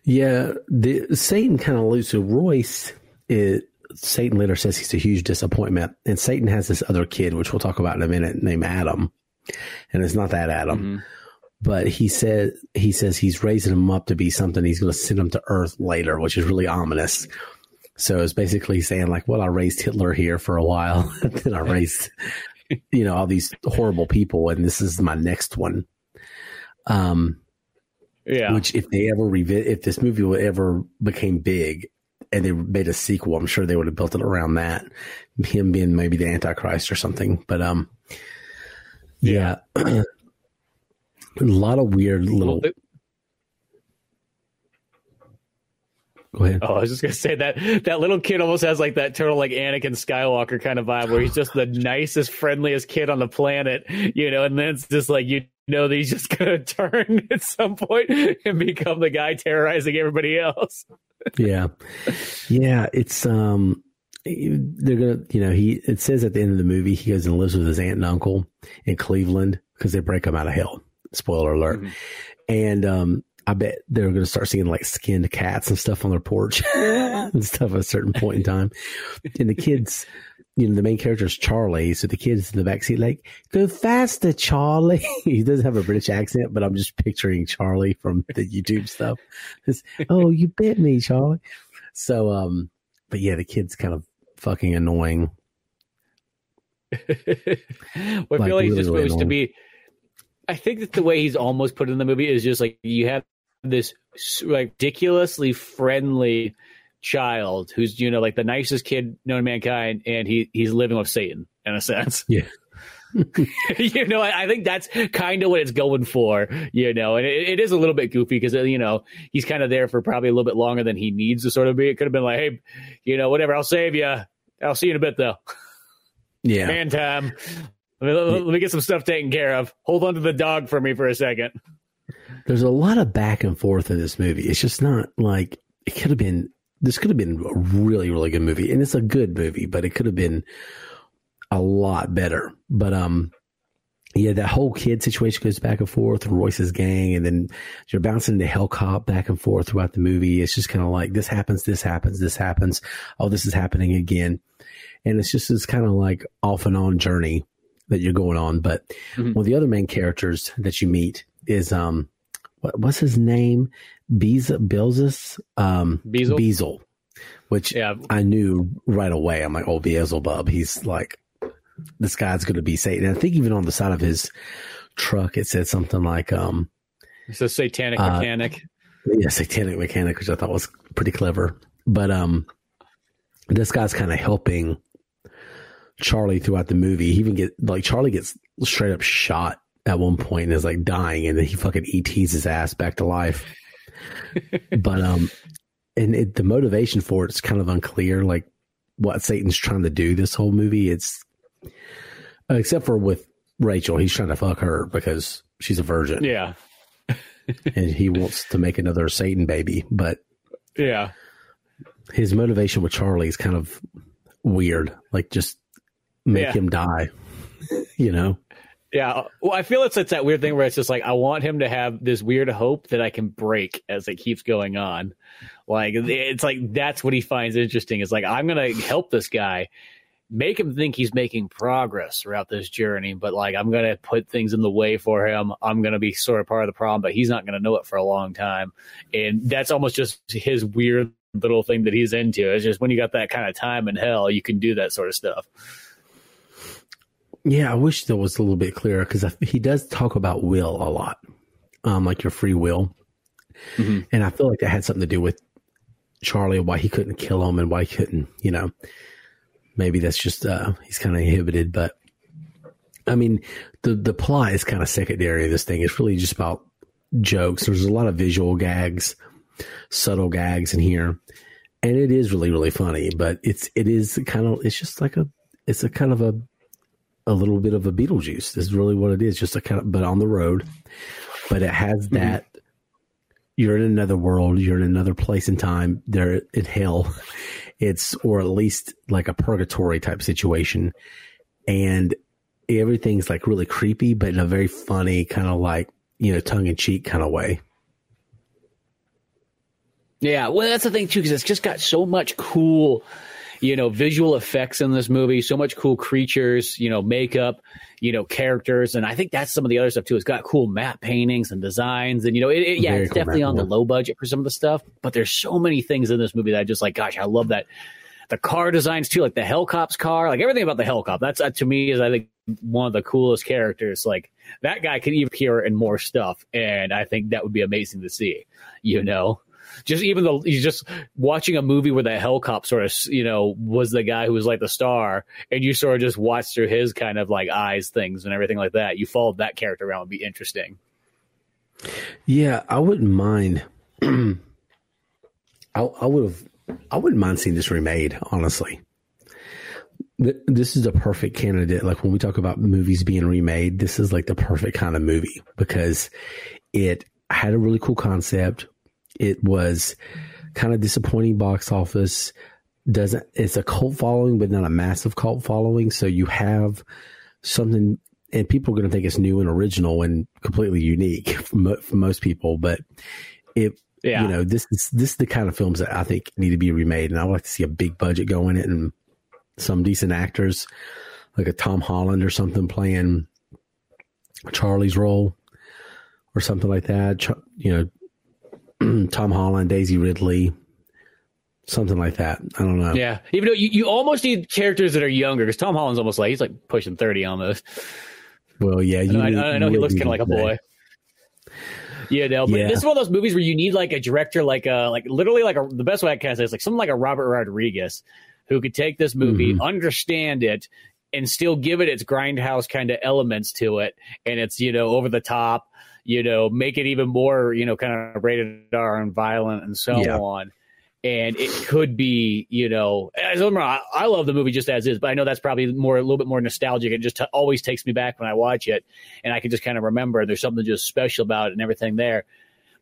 S2: Yeah, the Satan kind of alludes Royce. It, Satan later says he's a huge disappointment, and Satan has this other kid, which we'll talk about in a minute, named Adam, and it's not that Adam. Mm-hmm. But he said he says he's raising him up to be something. He's going to send him to Earth later, which is really ominous. So it's basically saying like, well, I raised Hitler here for a while, *laughs* then I raised, you know, all these horrible people, and this is my next one. Um,
S1: yeah.
S2: Which, if they ever revisit, if this movie would ever became big and they made a sequel, I'm sure they would have built it around that. Him being maybe the Antichrist or something. But, um, yeah. yeah. *clears throat* a lot of weird little. Go ahead.
S1: Oh, I was just gonna say that that little kid almost has like that total like Anakin Skywalker kind of vibe, where he's just the *laughs* nicest, friendliest kid on the planet, you know. And then it's just like you know that he's just *laughs* gonna turn at some point and become the guy terrorizing everybody else.
S2: yeah, yeah. It's um, they're gonna, you know, he. It says at the end of the movie he goes and lives with his aunt and uncle in Cleveland because they break him out of hell. Spoiler alert. Mm-hmm. And um, I bet they're going to start seeing like skinned cats and stuff on their porch *laughs* and stuff at a certain point in time. And the kids, you know, the main character is Charlie. So the kids in the backseat like, go faster, Charlie. *laughs* he doesn't have a British accent, but I'm just picturing Charlie from the YouTube stuff. It's, oh, you bit me, Charlie. So, um, but yeah, the kid's kind of fucking annoying. *laughs*
S1: well, I like, feel like really, he's supposed really to be. I think that the way he's almost put in the movie is just like you have this like ridiculously friendly child who's you know like the nicest kid known to mankind, and he he's living with Satan in a sense.
S2: Yeah. *laughs*
S1: you know, I, I, think that's kind of what it's going for, you know, and it, it is a little bit goofy because, uh, you know, he's kind of there for probably a little bit longer than he needs to sort of be. It could have been like, hey, you know, whatever, I'll save you. I'll see you in a bit, though.
S2: Yeah.
S1: Man time. Let me, let me get some stuff taken care of. Hold on to the dog for me for a second
S2: there's a lot of back and forth in this movie. It's just not like it could have been. This could have been a really, really good movie, and it's a good movie, but it could have been a lot better. But um, yeah, that whole kid situation goes back and forth, Royce's gang, and then you're bouncing the hell cop back and forth throughout the movie. It's just kind of like this happens, this happens, this happens. Oh, this is happening again, and it's just this kind of like off and on journey that you're going on. But mm-hmm. one of the other main characters that you meet is um what, what's his name? Bezel, Belzus, um,
S1: Bezel,
S2: which yeah. I knew right away. I'm like, oh, Beelzebub. He's like, this guy's going to be Satan. And I think even on the side of his truck, it said something like, um,
S1: it's a satanic uh, mechanic.
S2: Yeah, satanic mechanic, which I thought was pretty clever. But um, this guy's kind of helping Charlie throughout the movie. He even get like Charlie gets straight up shot at one point and is like dying, and then he fucking ETs his ass back to life. *laughs* but um, and it, the motivation for it's kind of unclear. Like what Satan's trying to do this whole movie. It's uh, except for with Rachel, he's trying to fuck her because she's a virgin.
S1: Yeah, *laughs*
S2: and he wants to make another Satan baby. But
S1: yeah,
S2: his motivation with Charlie is kind of weird. Like just make yeah. him die. *laughs* you know.
S1: Yeah. Well, I feel it's it's that weird thing where it's just like I want him to have this weird hope that I can break as it keeps going on. Like it's like that's what he finds interesting. Is like I'm gonna help this guy, make him think he's making progress throughout this journey, but like I'm gonna put things in the way for him. I'm gonna be sort of part of the problem, but he's not gonna know it for a long time. And that's almost just his weird little thing that he's into. It's just when you got that kind of time in hell, you can do that sort of stuff.
S2: Yeah, I wish that was a little bit clearer because he does talk about will a lot, um, like your free will, mm-hmm. and I feel like that had something to do with Charlie, why he couldn't kill him and why he couldn't, you know, maybe that's just uh, he's kind of inhibited. But I mean, the the plot is kind of secondary. This thing it's really just about jokes. There's a lot of visual gags. subtle gags in here, and it is really really funny. But it's it is kind of it's just like a it's a kind of a a little bit of a Beetlejuice. This is really what it is, just a kind of but on the road. But it has mm-hmm. that. Mm-hmm. You're in another world. You're in another place and time. There in hell, it's or at least like a purgatory type situation, and everything's like really creepy, but in a very funny kind of like you know tongue in cheek kind of way.
S1: Yeah, well, that's the thing too, because it's just got so much cool, you know, visual effects in this movie. So much cool creatures, you know, makeup, you know, characters, and I think that's some of the other stuff too. It's got cool matte paintings and designs, and you know, it, it, yeah, Very it's cool definitely on the low budget for some of the stuff. But there's so many things in this movie that I just like. Gosh, I love that. The car designs too, like the Hellcop's car, like everything about the Hellcop. That's uh, to me is I think one of the coolest characters. Like that guy can even appear in more stuff, and I think that would be amazing to see. You know just even though he's just watching a movie where the Hellcop sort of you know was the guy who was like the star, and you sort of just watch through his kind of like eyes things and everything like that. You followed that character around would be interesting.
S2: Yeah, I wouldn't mind. *clears throat* I, I would have. I wouldn't mind seeing this remade. Honestly, this is a perfect candidate. Like when we talk about movies being remade, this is like the perfect kind of movie because it had a really cool concept it was kind of disappointing box office. Doesn't it's a cult following, but not a massive cult following. So you have something, and people are going to think it's new and original and completely unique *laughs* for, mo- for most people. But it, yeah. you know, this is this is the kind of films that I think need to be remade, and I would like to see a big budget go in it and some decent actors, like a Tom Holland or something playing Charlie's role or something like that. You know, *clears throat* Tom Holland, Daisy Ridley, something like that. I don't know.
S1: Yeah, even though you, you almost need characters that are younger because Tom Holland's almost like he's like pushing thirty almost.
S2: Well, yeah,
S1: you I, need, I, I know he looks kind of like a boy. Yeah, no, but yeah. this is one of those movies where you need like a director, like a like literally like a the best way I can say is like something like a Robert Rodriguez who could take this movie, mm-hmm. understand it, and still give it its grindhouse kind of elements to it, and it's you know over the top you know, make it even more, you know, kind of rated R and violent and so yeah. on. And it could be, you know, I, I love the movie just as is, but I know that's probably more a little bit more nostalgic. It just t- always takes me back when I watch it, and I can just kind of remember there's something just special about it and everything there.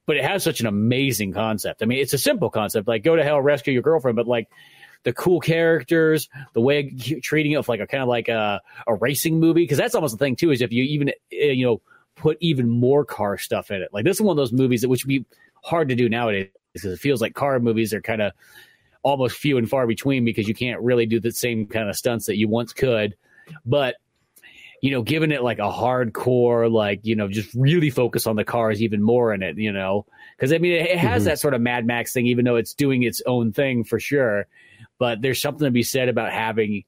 S1: But it has such an amazing concept. I mean, it's a simple concept, like go to hell, rescue your girlfriend, but like the cool characters, the way treating it like a kind of like a, a racing movie, because that's almost the thing too. Is if you even eh, you know put even more car stuff in it. Like this is one of those movies that which would be hard to do nowadays because it feels like car movies are kind of almost few and far between because you can't really do the same kind of stunts that you once could. But you know, giving it like a hardcore, like you know, just really focus on the cars even more in it. You know, because I mean, it, it has mm-hmm. that sort of Mad Max thing, even though it's doing its own thing for sure. But there's something to be said about having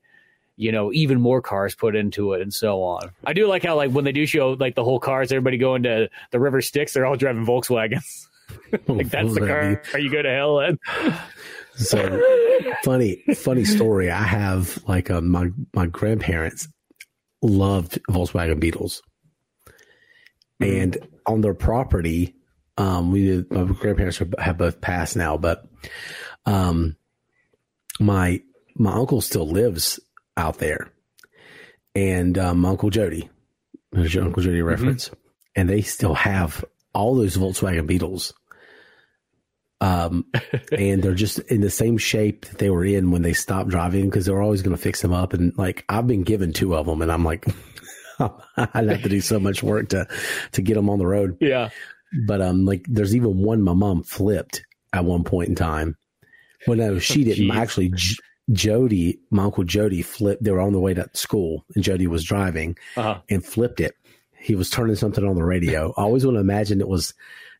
S1: you know, even more cars put into it and so on. I do like how like when they do show like the whole cars, everybody going to the River Styx, they're all driving Volkswagens. *laughs* like that's the car. Are you go to hell in? *laughs*
S2: so funny, funny story. I have like uh, my my grandparents loved Volkswagen Beetles, mm-hmm. and on their property, um, we did, my grandparents have both passed now, but um, my my uncle still lives out there. And um, Uncle Jody, there's your Uncle Jody mm-hmm. reference. Mm-hmm. And they still have all those Volkswagen Beetles. Um, *laughs* and they're just in the same shape that they were in when they stopped driving because they're always going to fix them up. And like, I've been given two of them and I'm like, *laughs* I'd have to do so much work to, to get them on the road.
S1: Yeah.
S2: But, um, like there's even one my mom flipped at one point in time. Well, no, she didn't actually. Jody, my uncle Jody flipped. They were on the way to school, and Jody was driving uh-huh. and flipped it. He was turning something on the radio. I always want to imagine it was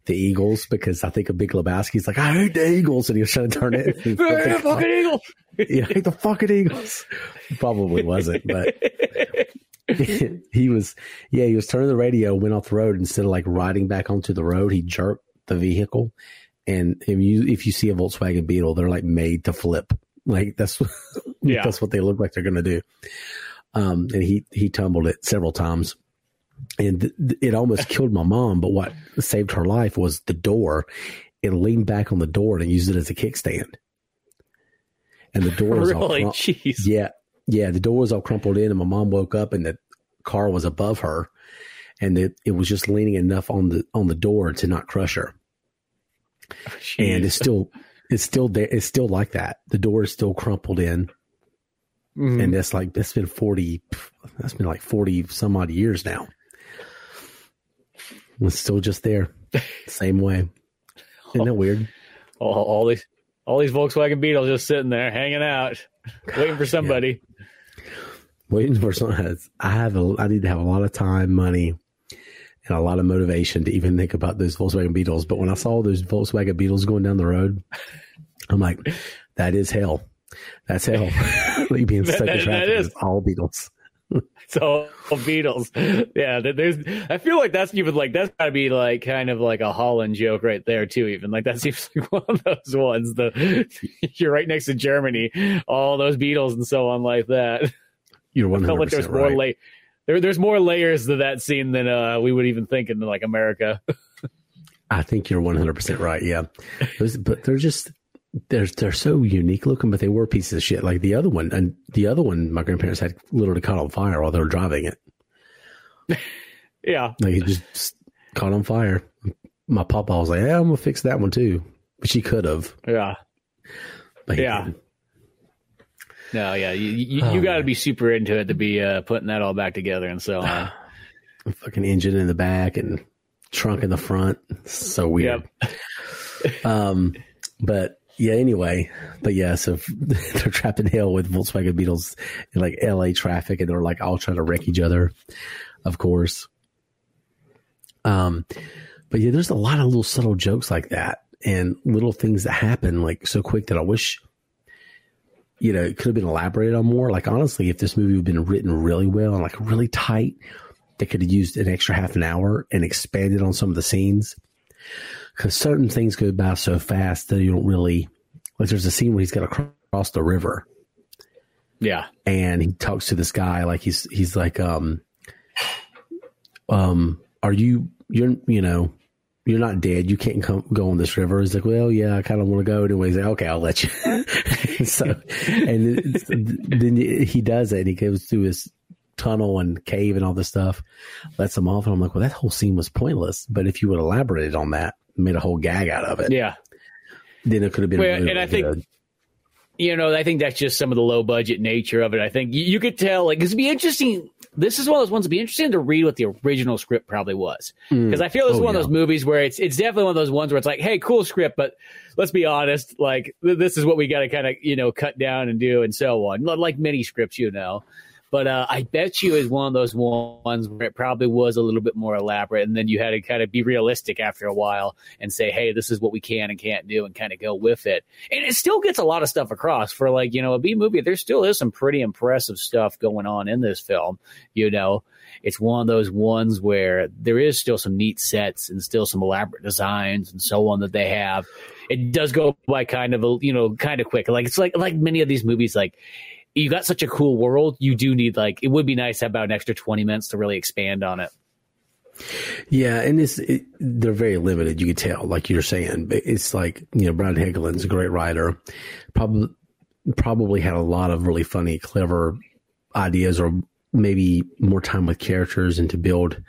S2: the Eagles because I think of Big Lebowski's like, I hate the Eagles, and he was trying to turn it. *laughs*
S1: The fucking Eagles.
S2: yeah, hate the fucking Eagles. Probably wasn't, but *laughs* he was. Yeah, he was turning the radio, went off the road instead of like riding back onto the road. He jerked the vehicle, and if you if you see a Volkswagen Beetle, they're like made to flip. Like that's *laughs* yeah. that's what they look like they're going to do. Um, and he he tumbled it several times, and th- it almost *laughs* killed my mom. But what saved her life was the door. it leaned back on the door and used it as a kickstand. And the door was all
S1: really,
S2: crum-
S1: jeez.
S2: yeah, yeah. The door was all crumpled in, and my mom woke up, and the car was above her, and it, it was just leaning enough on the on the door to not crush her. And
S1: Jeez.
S2: it's still it's still there. It's still like that. The door is still crumpled in,
S1: Mhm.
S2: and that's like that's been forty. That's been like forty some odd years now. It's still just there, same way. Isn't that weird?
S1: all, all these all these Volkswagen Beetles just sitting there hanging out, waiting for somebody.
S2: Waiting for someone. I have a. I need to have a lot of time, money, and a lot of motivation to even think about those Volkswagen Beetles. But when I saw those Volkswagen Beetles going down the road, I'm like, that is hell. That's hell. *laughs* like being *laughs* stuck
S1: That-
S2: in traffic
S1: is.
S2: all Beetles. *laughs*
S1: So Beatles, yeah. There's, I feel like that's even like that's got to be like kind of like a Holland joke right there too. Even like that seems like one of those ones. The you're right next to Germany, all those Beetles and so on like that.
S2: You're one hundred percent
S1: more
S2: right.
S1: la- there, there's more layers to that scene than uh, we would even think in like America. *laughs*
S2: I think you're 100 percent right. Yeah, Those- but they're just they're they're so unique looking, but they were pieces of shit. Like the other one, and the other one, my grandparents had literally caught on fire while they were driving it. *laughs*
S1: yeah,
S2: Like it just caught on fire. My papa was like, "Yeah, I'm gonna fix that one too," but she could have.
S1: yeah.
S2: But
S1: Yeah.
S2: didn't.
S1: No, yeah, you you,
S2: Oh,
S1: you got to be super into it to be uh, putting that all back together and so *sighs* on.
S2: fucking engine in the back and trunk in the front. So weird. *laughs* um, but yeah, anyway, but yeah, so *laughs* they're trapped in hell with Volkswagen Beetles in like LA traffic and they're like all trying to wreck each other, of course. Um, but yeah, there's a lot of little subtle jokes like that and little things that happen like so quick that I wish, you know, it could have been elaborated on more. Like honestly, if this movie had been written really well and like really tight, they could have used an extra half an hour and expanded on some of the scenes. Because certain things go by so fast that you don't really like. There's a scene where he's got to cross the river,
S1: Yeah,
S2: and he talks to this guy like he's he's like um um are you you're you know you're not dead you can't come go on this river he's like well yeah i kind of want to go anyways like, okay i'll let you *laughs* *laughs* so and then he does it and he goes through his tunnel and cave and all this stuff lets him off and i'm like well that whole scene was pointless but if you would elaborated on that made a whole gag out of it
S1: yeah.
S2: then it could have been
S1: Well,
S2: really,
S1: and I
S2: really
S1: think- you know, I think that's just some of the low budget nature of it. I think you, you could tell, like, it'd be interesting. This is one of those ones that'd be interesting to read what the original script probably was. Hmm. Because I feel this is
S2: Oh,
S1: one of those movies where it's it's definitely one of those ones where it's like, hey, cool script, but let's be honest, like th- this is what we got to kind of you know cut down and do and so on, like many scripts, you know. But uh, I bet you is one of those ones where it probably was a little bit more elaborate, and then you had to kind of be realistic after a while and say, "Hey, this is what we can and can't do," and kind of go with it. And it still gets a lot of stuff across for like you know a B movie. There still is some pretty impressive stuff going on in this film. You know, it's one of those ones where there is still some neat sets and still some elaborate designs and so on that they have. It does go by kind of a you know kind of quick. Like it's like like many of these movies like you got such a cool world, you do need like it would be nice to have about an extra twenty minutes to really expand on it.
S2: Yeah, and it's it, they're very limited. You can tell, like you're saying, it's like you know, Brian Helgeland's a great writer. Probably probably had a lot of really funny, clever ideas, or maybe more time with characters and to build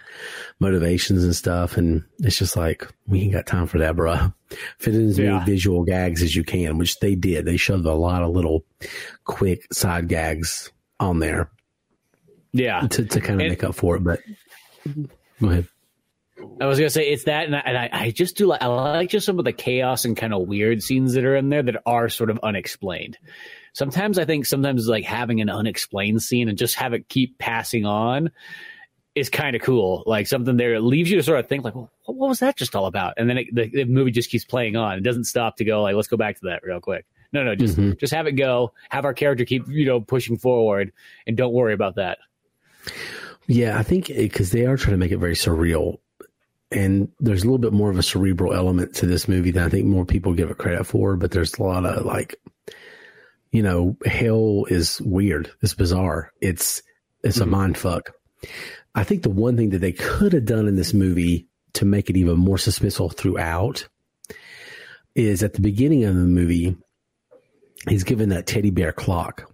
S2: motivations and stuff. And it's just like we ain't got time for that, bruh. *laughs* Fit in as many visual gags as you can, which they did. They shoved a lot of little quick side gags on there
S1: Yeah,
S2: to, to kind of
S1: And-
S2: make up for it. But go ahead.
S1: I was gonna say it's that, and I, and I, I just do like I like just some of the chaos and kind of weird scenes that are in there that are sort of unexplained. Sometimes I think sometimes like having an unexplained scene and just have it keep passing on is kind of cool. Like something there it leaves you to sort of think like, well, what, was that just all about? And then it, the, the movie just keeps playing on. It doesn't stop to go like, let's go back to that real quick. No, no, just
S2: Mhm.
S1: just have it go. Have our character keep you know pushing forward, and don't worry about that.
S2: Yeah, I think because they are trying to make it very surreal, and there's a little bit more of a cerebral element to this movie than I think more people give it credit for. But there's a lot of like, you know, hell is weird. It's bizarre. It's it's a mm-hmm. mind fuck. I think the one thing that they could have done in this movie to make it even more suspenseful throughout is at the beginning of the movie, he's given that teddy bear clock.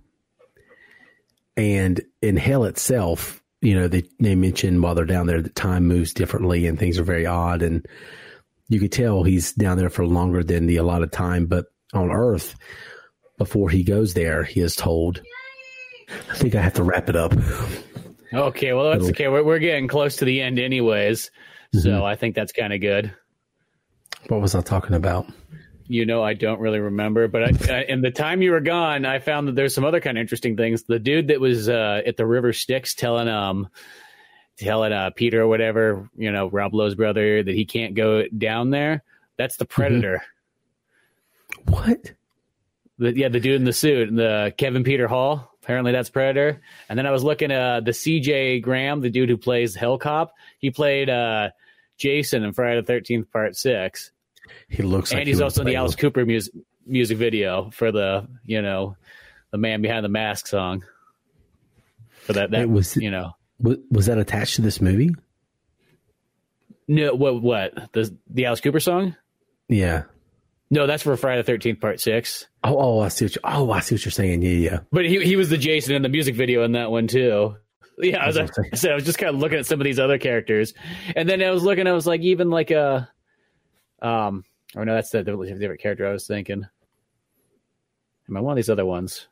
S2: And in hell itself, you know, they, they mention while they're down there that time moves differently and things are very odd. And you could tell he's down there for longer than the allotted time. But on Earth, before he goes there, he is told, I think I have to wrap it up.
S1: Okay, well, that's okay. We're, we're getting close to the end, anyways. So mm-hmm. I think that's kind of good.
S2: What was I talking about?
S1: You know, I don't really remember, but I, I, in the time you were gone, I found that there's some other kind of interesting things. The dude that was uh, at the River Styx telling um telling uh, Peter or whatever, you know, Rob Lowe's brother, that he can't go down there. That's the Predator.
S2: Mm-hmm. What?
S1: The, yeah, the dude in the suit, the Kevin Peter Hall. Apparently, that's Predator. And then I was looking at uh, the C.J. Graham, the dude who plays Hell Cop. He played uh, Jason in Friday the Thirteenth Part Six.
S2: He looks,
S1: and
S2: like
S1: he's he also in the Alice Cooper music music video for the you know the man behind the mask song. For that, that was you know
S2: was that attached to this movie?
S1: No, what what the the Alice Cooper song?
S2: Yeah.
S1: No, that's for Friday the Thirteenth Part Six.
S2: Oh, oh, I see what you. Oh, I see what you're saying. Yeah, yeah.
S1: But he he was the Jason in the music video in that one too. Yeah, I was, I said *laughs* I was just kind of looking at some of these other characters, and then I was looking. I was like, even like a, um, or no, that's the different character I was thinking. Am I one of these other ones?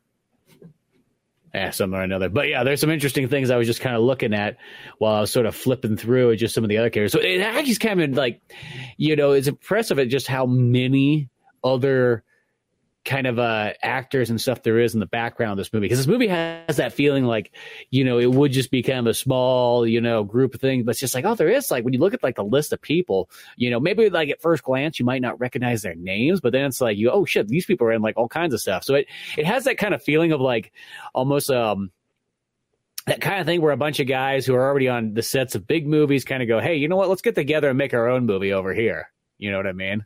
S1: yeah, some or another. But yeah, there's some interesting things I was just kind of looking at while I was sort of flipping through just some of the other characters. So it actually kind of like, you know, it's impressive at just how many other kind of uh, actors and stuff there is in the background of this movie. Because this movie has that feeling like you know it would just be kind of a small you know group of things but it's just like oh there is like when you look at like the list of people you know maybe like at first glance you might not recognize their names but then it's like you oh shit these people are in like all kinds of stuff. So it it has that kind of feeling of like almost um that kind of thing where a bunch of guys who are already on the sets of big movies kind of go hey you know what? Let's get together and make our own movie over here. You know what i mean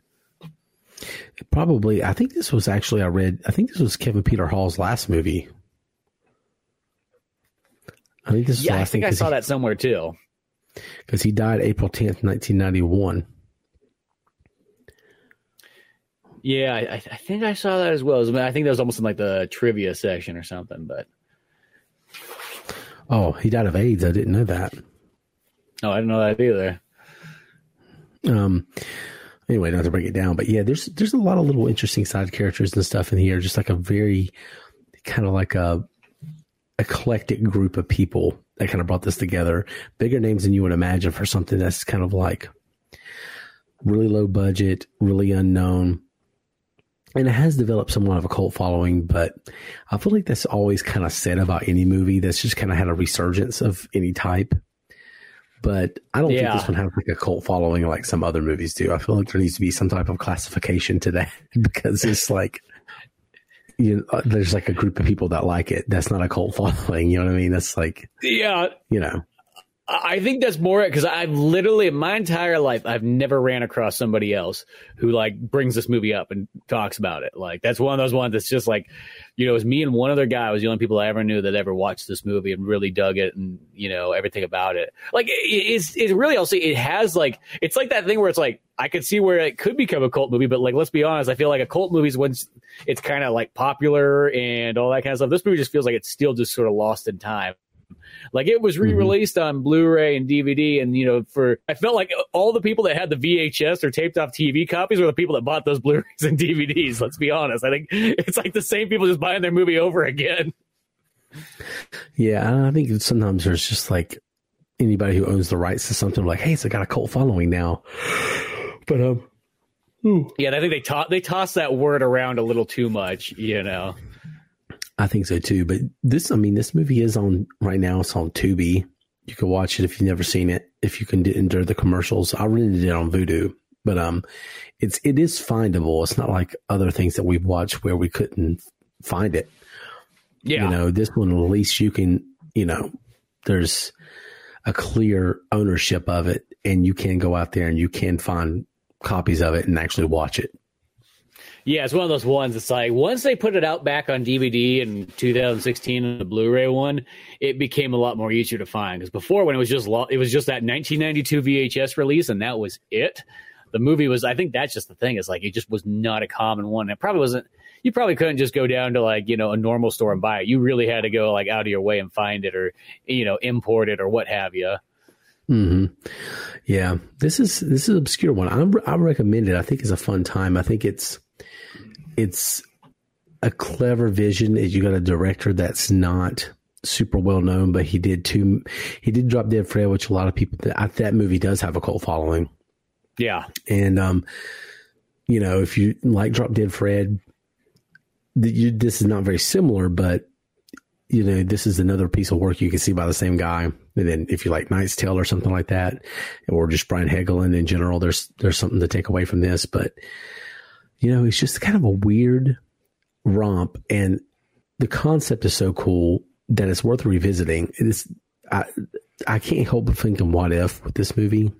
S2: Probably, I think this was actually I read. I think this was Kevin Peter Hall's last movie.
S1: I think this. yeah, I think I saw he, that somewhere too.
S2: Because he died April tenth, nineteen ninety one.
S1: Yeah, I, I, think I saw that as well. I think that was almost in like the trivia section or something. But
S2: oh, he died of AIDS. I didn't know that.
S1: Oh, I didn't know that either.
S2: Um, anyway, not to break it down, but yeah, there's there's a lot of little interesting side characters and stuff in here. Just like a very kind of like a eclectic group of people that kind of brought this together. Bigger names than you would imagine for something that's kind of like really low budget, really unknown. And it has developed somewhat of a cult following, but I feel like that's always kind of said about any movie that's just kind of had a resurgence of any type but I don't yeah. think this one has like a cult following like some other movies do. I feel like there needs to be some type of classification to that *laughs* because it's like you know, uh, there's like a group of people that like it. That's not a cult *laughs* following. You know what I mean? That's like
S1: yeah,
S2: you know.
S1: I think that's more because I've literally in my entire life I've never ran across somebody else who like brings this movie up and talks about it. Like that's one of those ones that's just like, you know, it was me and one other guy was the only people I ever knew that ever watched this movie and really dug it and you know everything about it. Like it's it's really also it has like it's like that thing where it's like I could see where it could become a cult movie, but like let's be honest, I feel like a cult movie is when it's kind of like popular and all that kind of stuff. This movie just feels like it's still just sort of lost in time. Like it was re-released mm-hmm. on Blu-ray and DVD, and you know, for I felt like all the people that had the VHS or taped off TV copies were the people that bought those Blu-rays and DVDs. Let's be honest. I think it's like the same people just buying their movie over again.
S2: Yeah, I think sometimes there's just like anybody who owns the rights to something like, hey, it's got a cult following now. *sighs* But um,
S1: ooh. yeah, I think they to- they toss that word around a little too much, you know.
S2: I think so too. But this, I mean, this movie is on right now. It's on Tubi. You can watch it if you've never seen it. If you can endure the commercials, I rented it on Vudu. But um, it's it is findable. It's not like other things that we've watched where we couldn't find it. Yeah, you know, this one at least you can. You know, there's a clear ownership of it, and you can go out there and you can find copies of it and actually watch it.
S1: Yeah, it's one of those ones. It's like once they put it out back on DVD in 2016, and the Blu-ray one, it became a lot more easier to find. Because before, when it was just it was just that 1992 VHS release, and that was it. the movie was. I think that's just the thing. Is like it just was not a common one. It probably wasn't. You probably couldn't just go down to like you know a normal store and buy it. You really had to go like out of your way and find it, or you know import it or what have you.
S2: hmm Yeah, this is this is an obscure one. I I recommend it. I think it's a fun time. I think it's it's a clever vision. Is you got a director that's not super well known, but he did two. He did Drop Dead Fred, which a lot of people that that movie does have a cult following.
S1: Yeah,
S2: and um, you know, if you like Drop Dead Fred, you, this is not very similar, but you know, this is another piece of work you can see by the same guy. And then if you like Knight's Tale or something like that, or just Brian Helgeland in general, there's there's something to take away from this. But you know, it's just kind of a weird romp, and the concept is so cool that it's worth revisiting. It's I I can't help but thinking what if with this movie.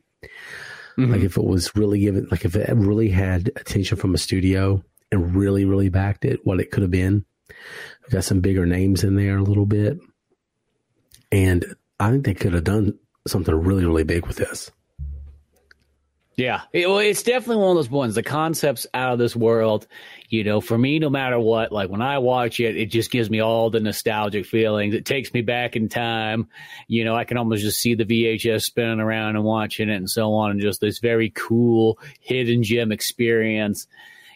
S2: Mm-hmm. Like if it was really given, like if it really had attention from a studio and really, really backed it, what it could have been. We've got some bigger names in there a little bit. And I think they could have done something really, really big with this.
S1: Yeah, it, well, it's definitely one of those ones. The concept's out of this world. You know, for me, no matter what, like when I watch it, it just gives me all the nostalgic feelings. It takes me back in time. You know, I can almost just see the VHS spinning around and watching it and so on, and just this very cool hidden gem experience.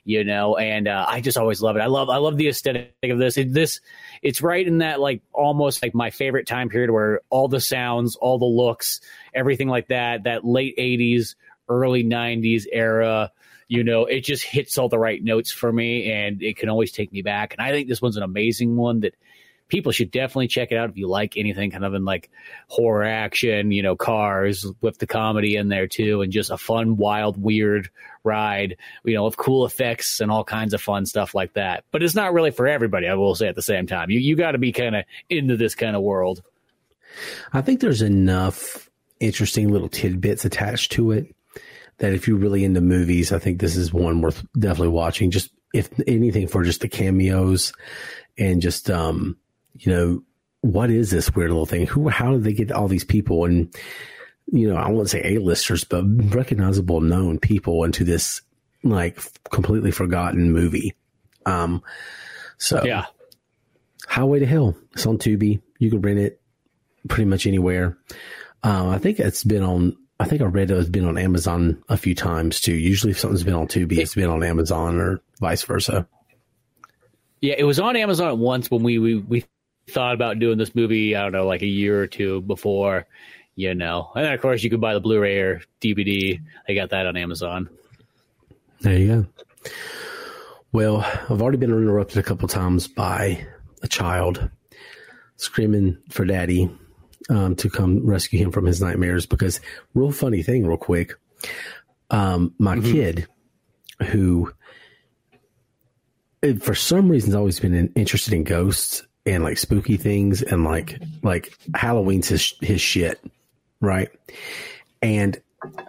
S1: You know, and uh, I just always love it. I love, I love the aesthetic of this. It, this, it's right in that like almost like my favorite time period where all the sounds, all the looks, everything like that, that late '80s early 90s era you know it just hits all the right notes for me and it can always take me back. And i think this one's an amazing one that people should definitely check it out if you like anything kind of in like horror action you know cars with the comedy in there too and just a fun wild weird ride you know of cool effects and all kinds of fun stuff like that. But it's not really for everybody i will say at the same time. You, you got to be kind of into this kind of world.
S2: I think there's enough interesting little tidbits attached to it that if you're really into movies, I think this is one worth definitely watching. Just if anything for just the cameos and just um, you know, what is this weird little thing? Who how did they get all these people and you know, I won't say A-listers, but recognizable known people into this like completely forgotten movie. Um so
S1: Yeah.
S2: Highway to Hell. It's on Tubi. You can rent it pretty much anywhere. Uh, I think it's been on I think I read it has been on Amazon a few times too. Usually, if something's been on Tubi, it's been on Amazon or vice versa.
S1: Yeah, it was on Amazon once when we, we we thought about doing this movie. I don't know, like a year or two before, you know. And then of course you could buy the Blu-ray or DVD. I got that on Amazon.
S2: There you go. Well, I've already been interrupted a couple times by a child screaming for daddy um, to come rescue him from his nightmares. Because, real funny thing, real quick, um, my mm-hmm. kid, who for some reason has always been interested in ghosts and like spooky things and like like Halloween's his his shit, right? And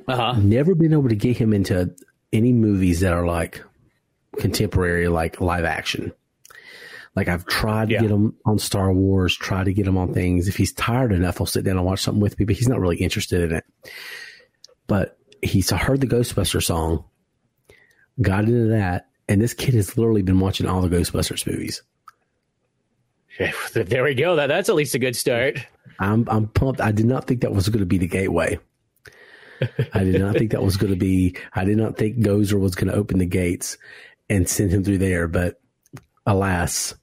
S2: uh-huh. never been able to get him into any movies that are like contemporary, like live action. Like I've tried to yeah. get him on Star Wars, try to get him on things. If he's tired enough, he'll sit down and watch something with me, but he's not really interested in it. But he's heard the Ghostbuster song, got into that, and this kid has literally been watching all the Ghostbusters movies. *laughs*
S1: There we go. That that's at least a good start.
S2: I'm I'm pumped. I did not think that was going to be the gateway. I did not think that was going to be. I did not think Gozer was going to open the gates and send him through there. But alas,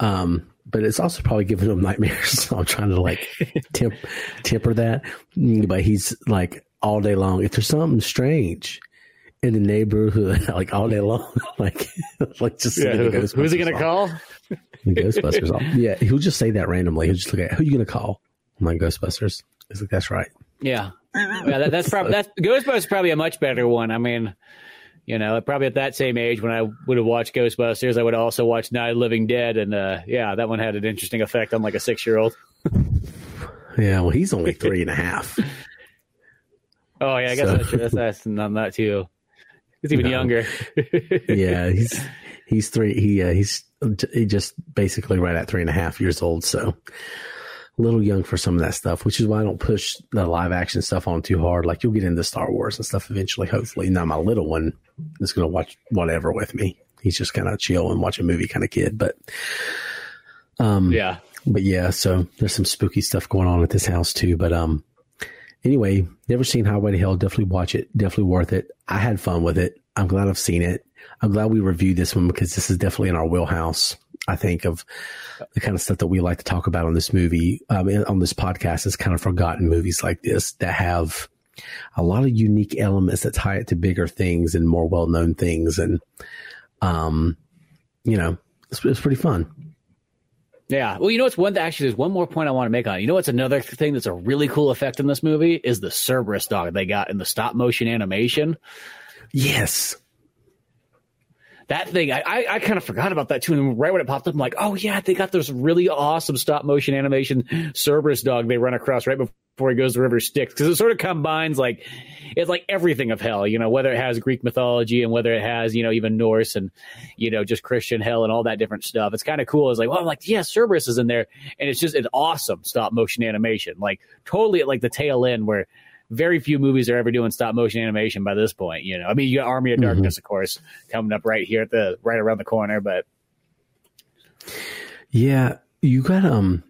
S2: um, but it's also probably giving him nightmares. *laughs* So I'm trying to like temp, temper that. But he's like all day long. If there's something strange in the neighborhood, *laughs* like all day long, *laughs* like like just
S1: yeah, who, who's he gonna call?
S2: The Ghostbusters. Off. Yeah, he'll just say that randomly. He'll just look at who you gonna call. I'm like Ghostbusters. He's like, that's right.
S1: Yeah, yeah. That, that's probably that's Ghostbusters. Probably a much better one. I mean, you know, probably at that same age when I would have watched Ghostbusters, I would also watch Night of Living Dead, and uh, yeah, that one had an interesting effect on like a six year old. *laughs*
S2: yeah, well, he's only three and a half. *laughs*
S1: oh yeah, I guess so. that's, that's that's not that too. He's even no. younger. *laughs*
S2: yeah, he's he's three. He uh, he's he just basically right at three and a half years old. So a little young for some of that stuff, which is why I don't push the live action stuff on too hard. Like you'll get into Star Wars and stuff eventually, hopefully. Now my little one is going to watch whatever with me. He's just kind of chill and watch a movie kind of kid, but um,
S1: yeah,
S2: but yeah. So there's some spooky stuff going on at this house too. But um, anyway, never seen Highway to Hell. Definitely watch it. Definitely worth it. I had fun with it. I'm glad I've seen it. I'm glad we reviewed this one because this is definitely in our wheelhouse. I think of the kind of stuff that we like to talk about on this movie, um, on this podcast is kind of forgotten movies like this that have a lot of unique elements that tie it to bigger things and more well known things. And, um, you know, it's, it's pretty fun.
S1: Yeah. Well, you know, it's one, that actually, there's one more point I want to make on it. You know, what's another thing that's a really cool effect in this movie is the Cerberus dog they got in the stop motion animation.
S2: Yes
S1: that thing, I, I, I kind of forgot about that too. And right when it popped up, I'm like, oh yeah, they got this really awesome stop motion animation Cerberus dog they run across right before he goes to River Styx because it sort of combines like it's like everything of hell, you know, whether it has Greek mythology and whether it has you know even Norse and you know just Christian hell and all that different stuff. It's kind of cool. It's like, well, I'm like, yeah, Cerberus is in there, and it's just an awesome stop motion animation, like totally at like the tail end where very few movies are ever doing stop motion animation by this point. You know, I mean, you got Army of Darkness, mm-hmm. of course, coming up right here at the right around the corner, but
S2: yeah, you got um.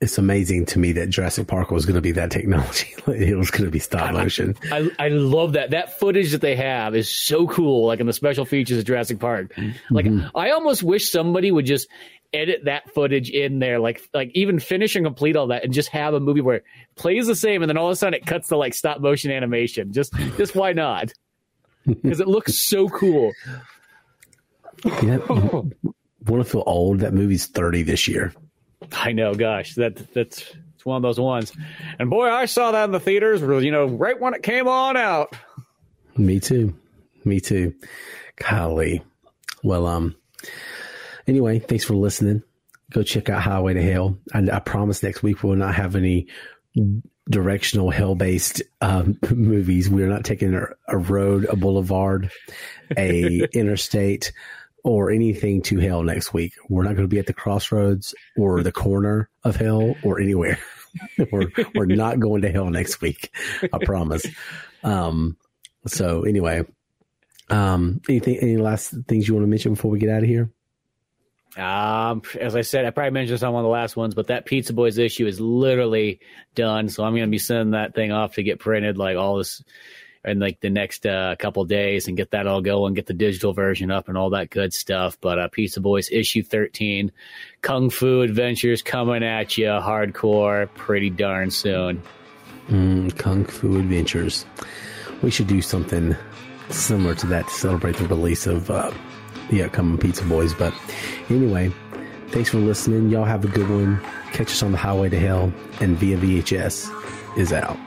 S2: It's amazing to me that Jurassic Park was going to be that technology. *laughs* it was going to be stop motion.
S1: I, I love that. That footage that they have is so cool. Like in the special features of Jurassic Park. Like mm-hmm. I almost wish somebody would just edit that footage in there, like like even finish and complete all that, and just have a movie where it plays the same, and then all of a sudden it cuts to like stop motion animation. Just just why not? *laughs* Because it looks so cool.
S2: Yeah, want to feel old? That movie's thirty this year. *laughs*
S1: I know. Gosh, that that's it's one of those ones. And boy, I saw that in the theaters. You know, right when it came on out.
S2: Me too. Me too. Golly. Well, um, Anyway, thanks for listening. Go check out Highway to Hell. And I promise next week we'll not have any directional hell based um, *laughs* movies. We're not taking a, a road, a boulevard, a *laughs* interstate, or anything to hell next week. We're not going to be at the crossroads or the corner of hell or anywhere. *laughs* we're, we're not going to hell next week. I promise. Um, so anyway, um, anything, any last things you want to mention before we get out of here?
S1: Um, as I said, I probably mentioned this on one of the last ones, but that Pizza Boyz issue is literally done. So I'm going to be sending that thing off to get printed, like all this, in like the next uh, couple days, and get that all going, get the digital version up, and all that good stuff. But uh, Pizza Boyz issue 13, Kung Fu Adventures coming at you, hardcore, pretty darn soon.
S2: Mm, Kung Fu Adventures. We should do something similar to that to celebrate the release of. Uh, the upcoming Pizza Boyz. But anyway, thanks for listening. Y'all have a good one. Catch us on the highway to hell, and via VHS is out.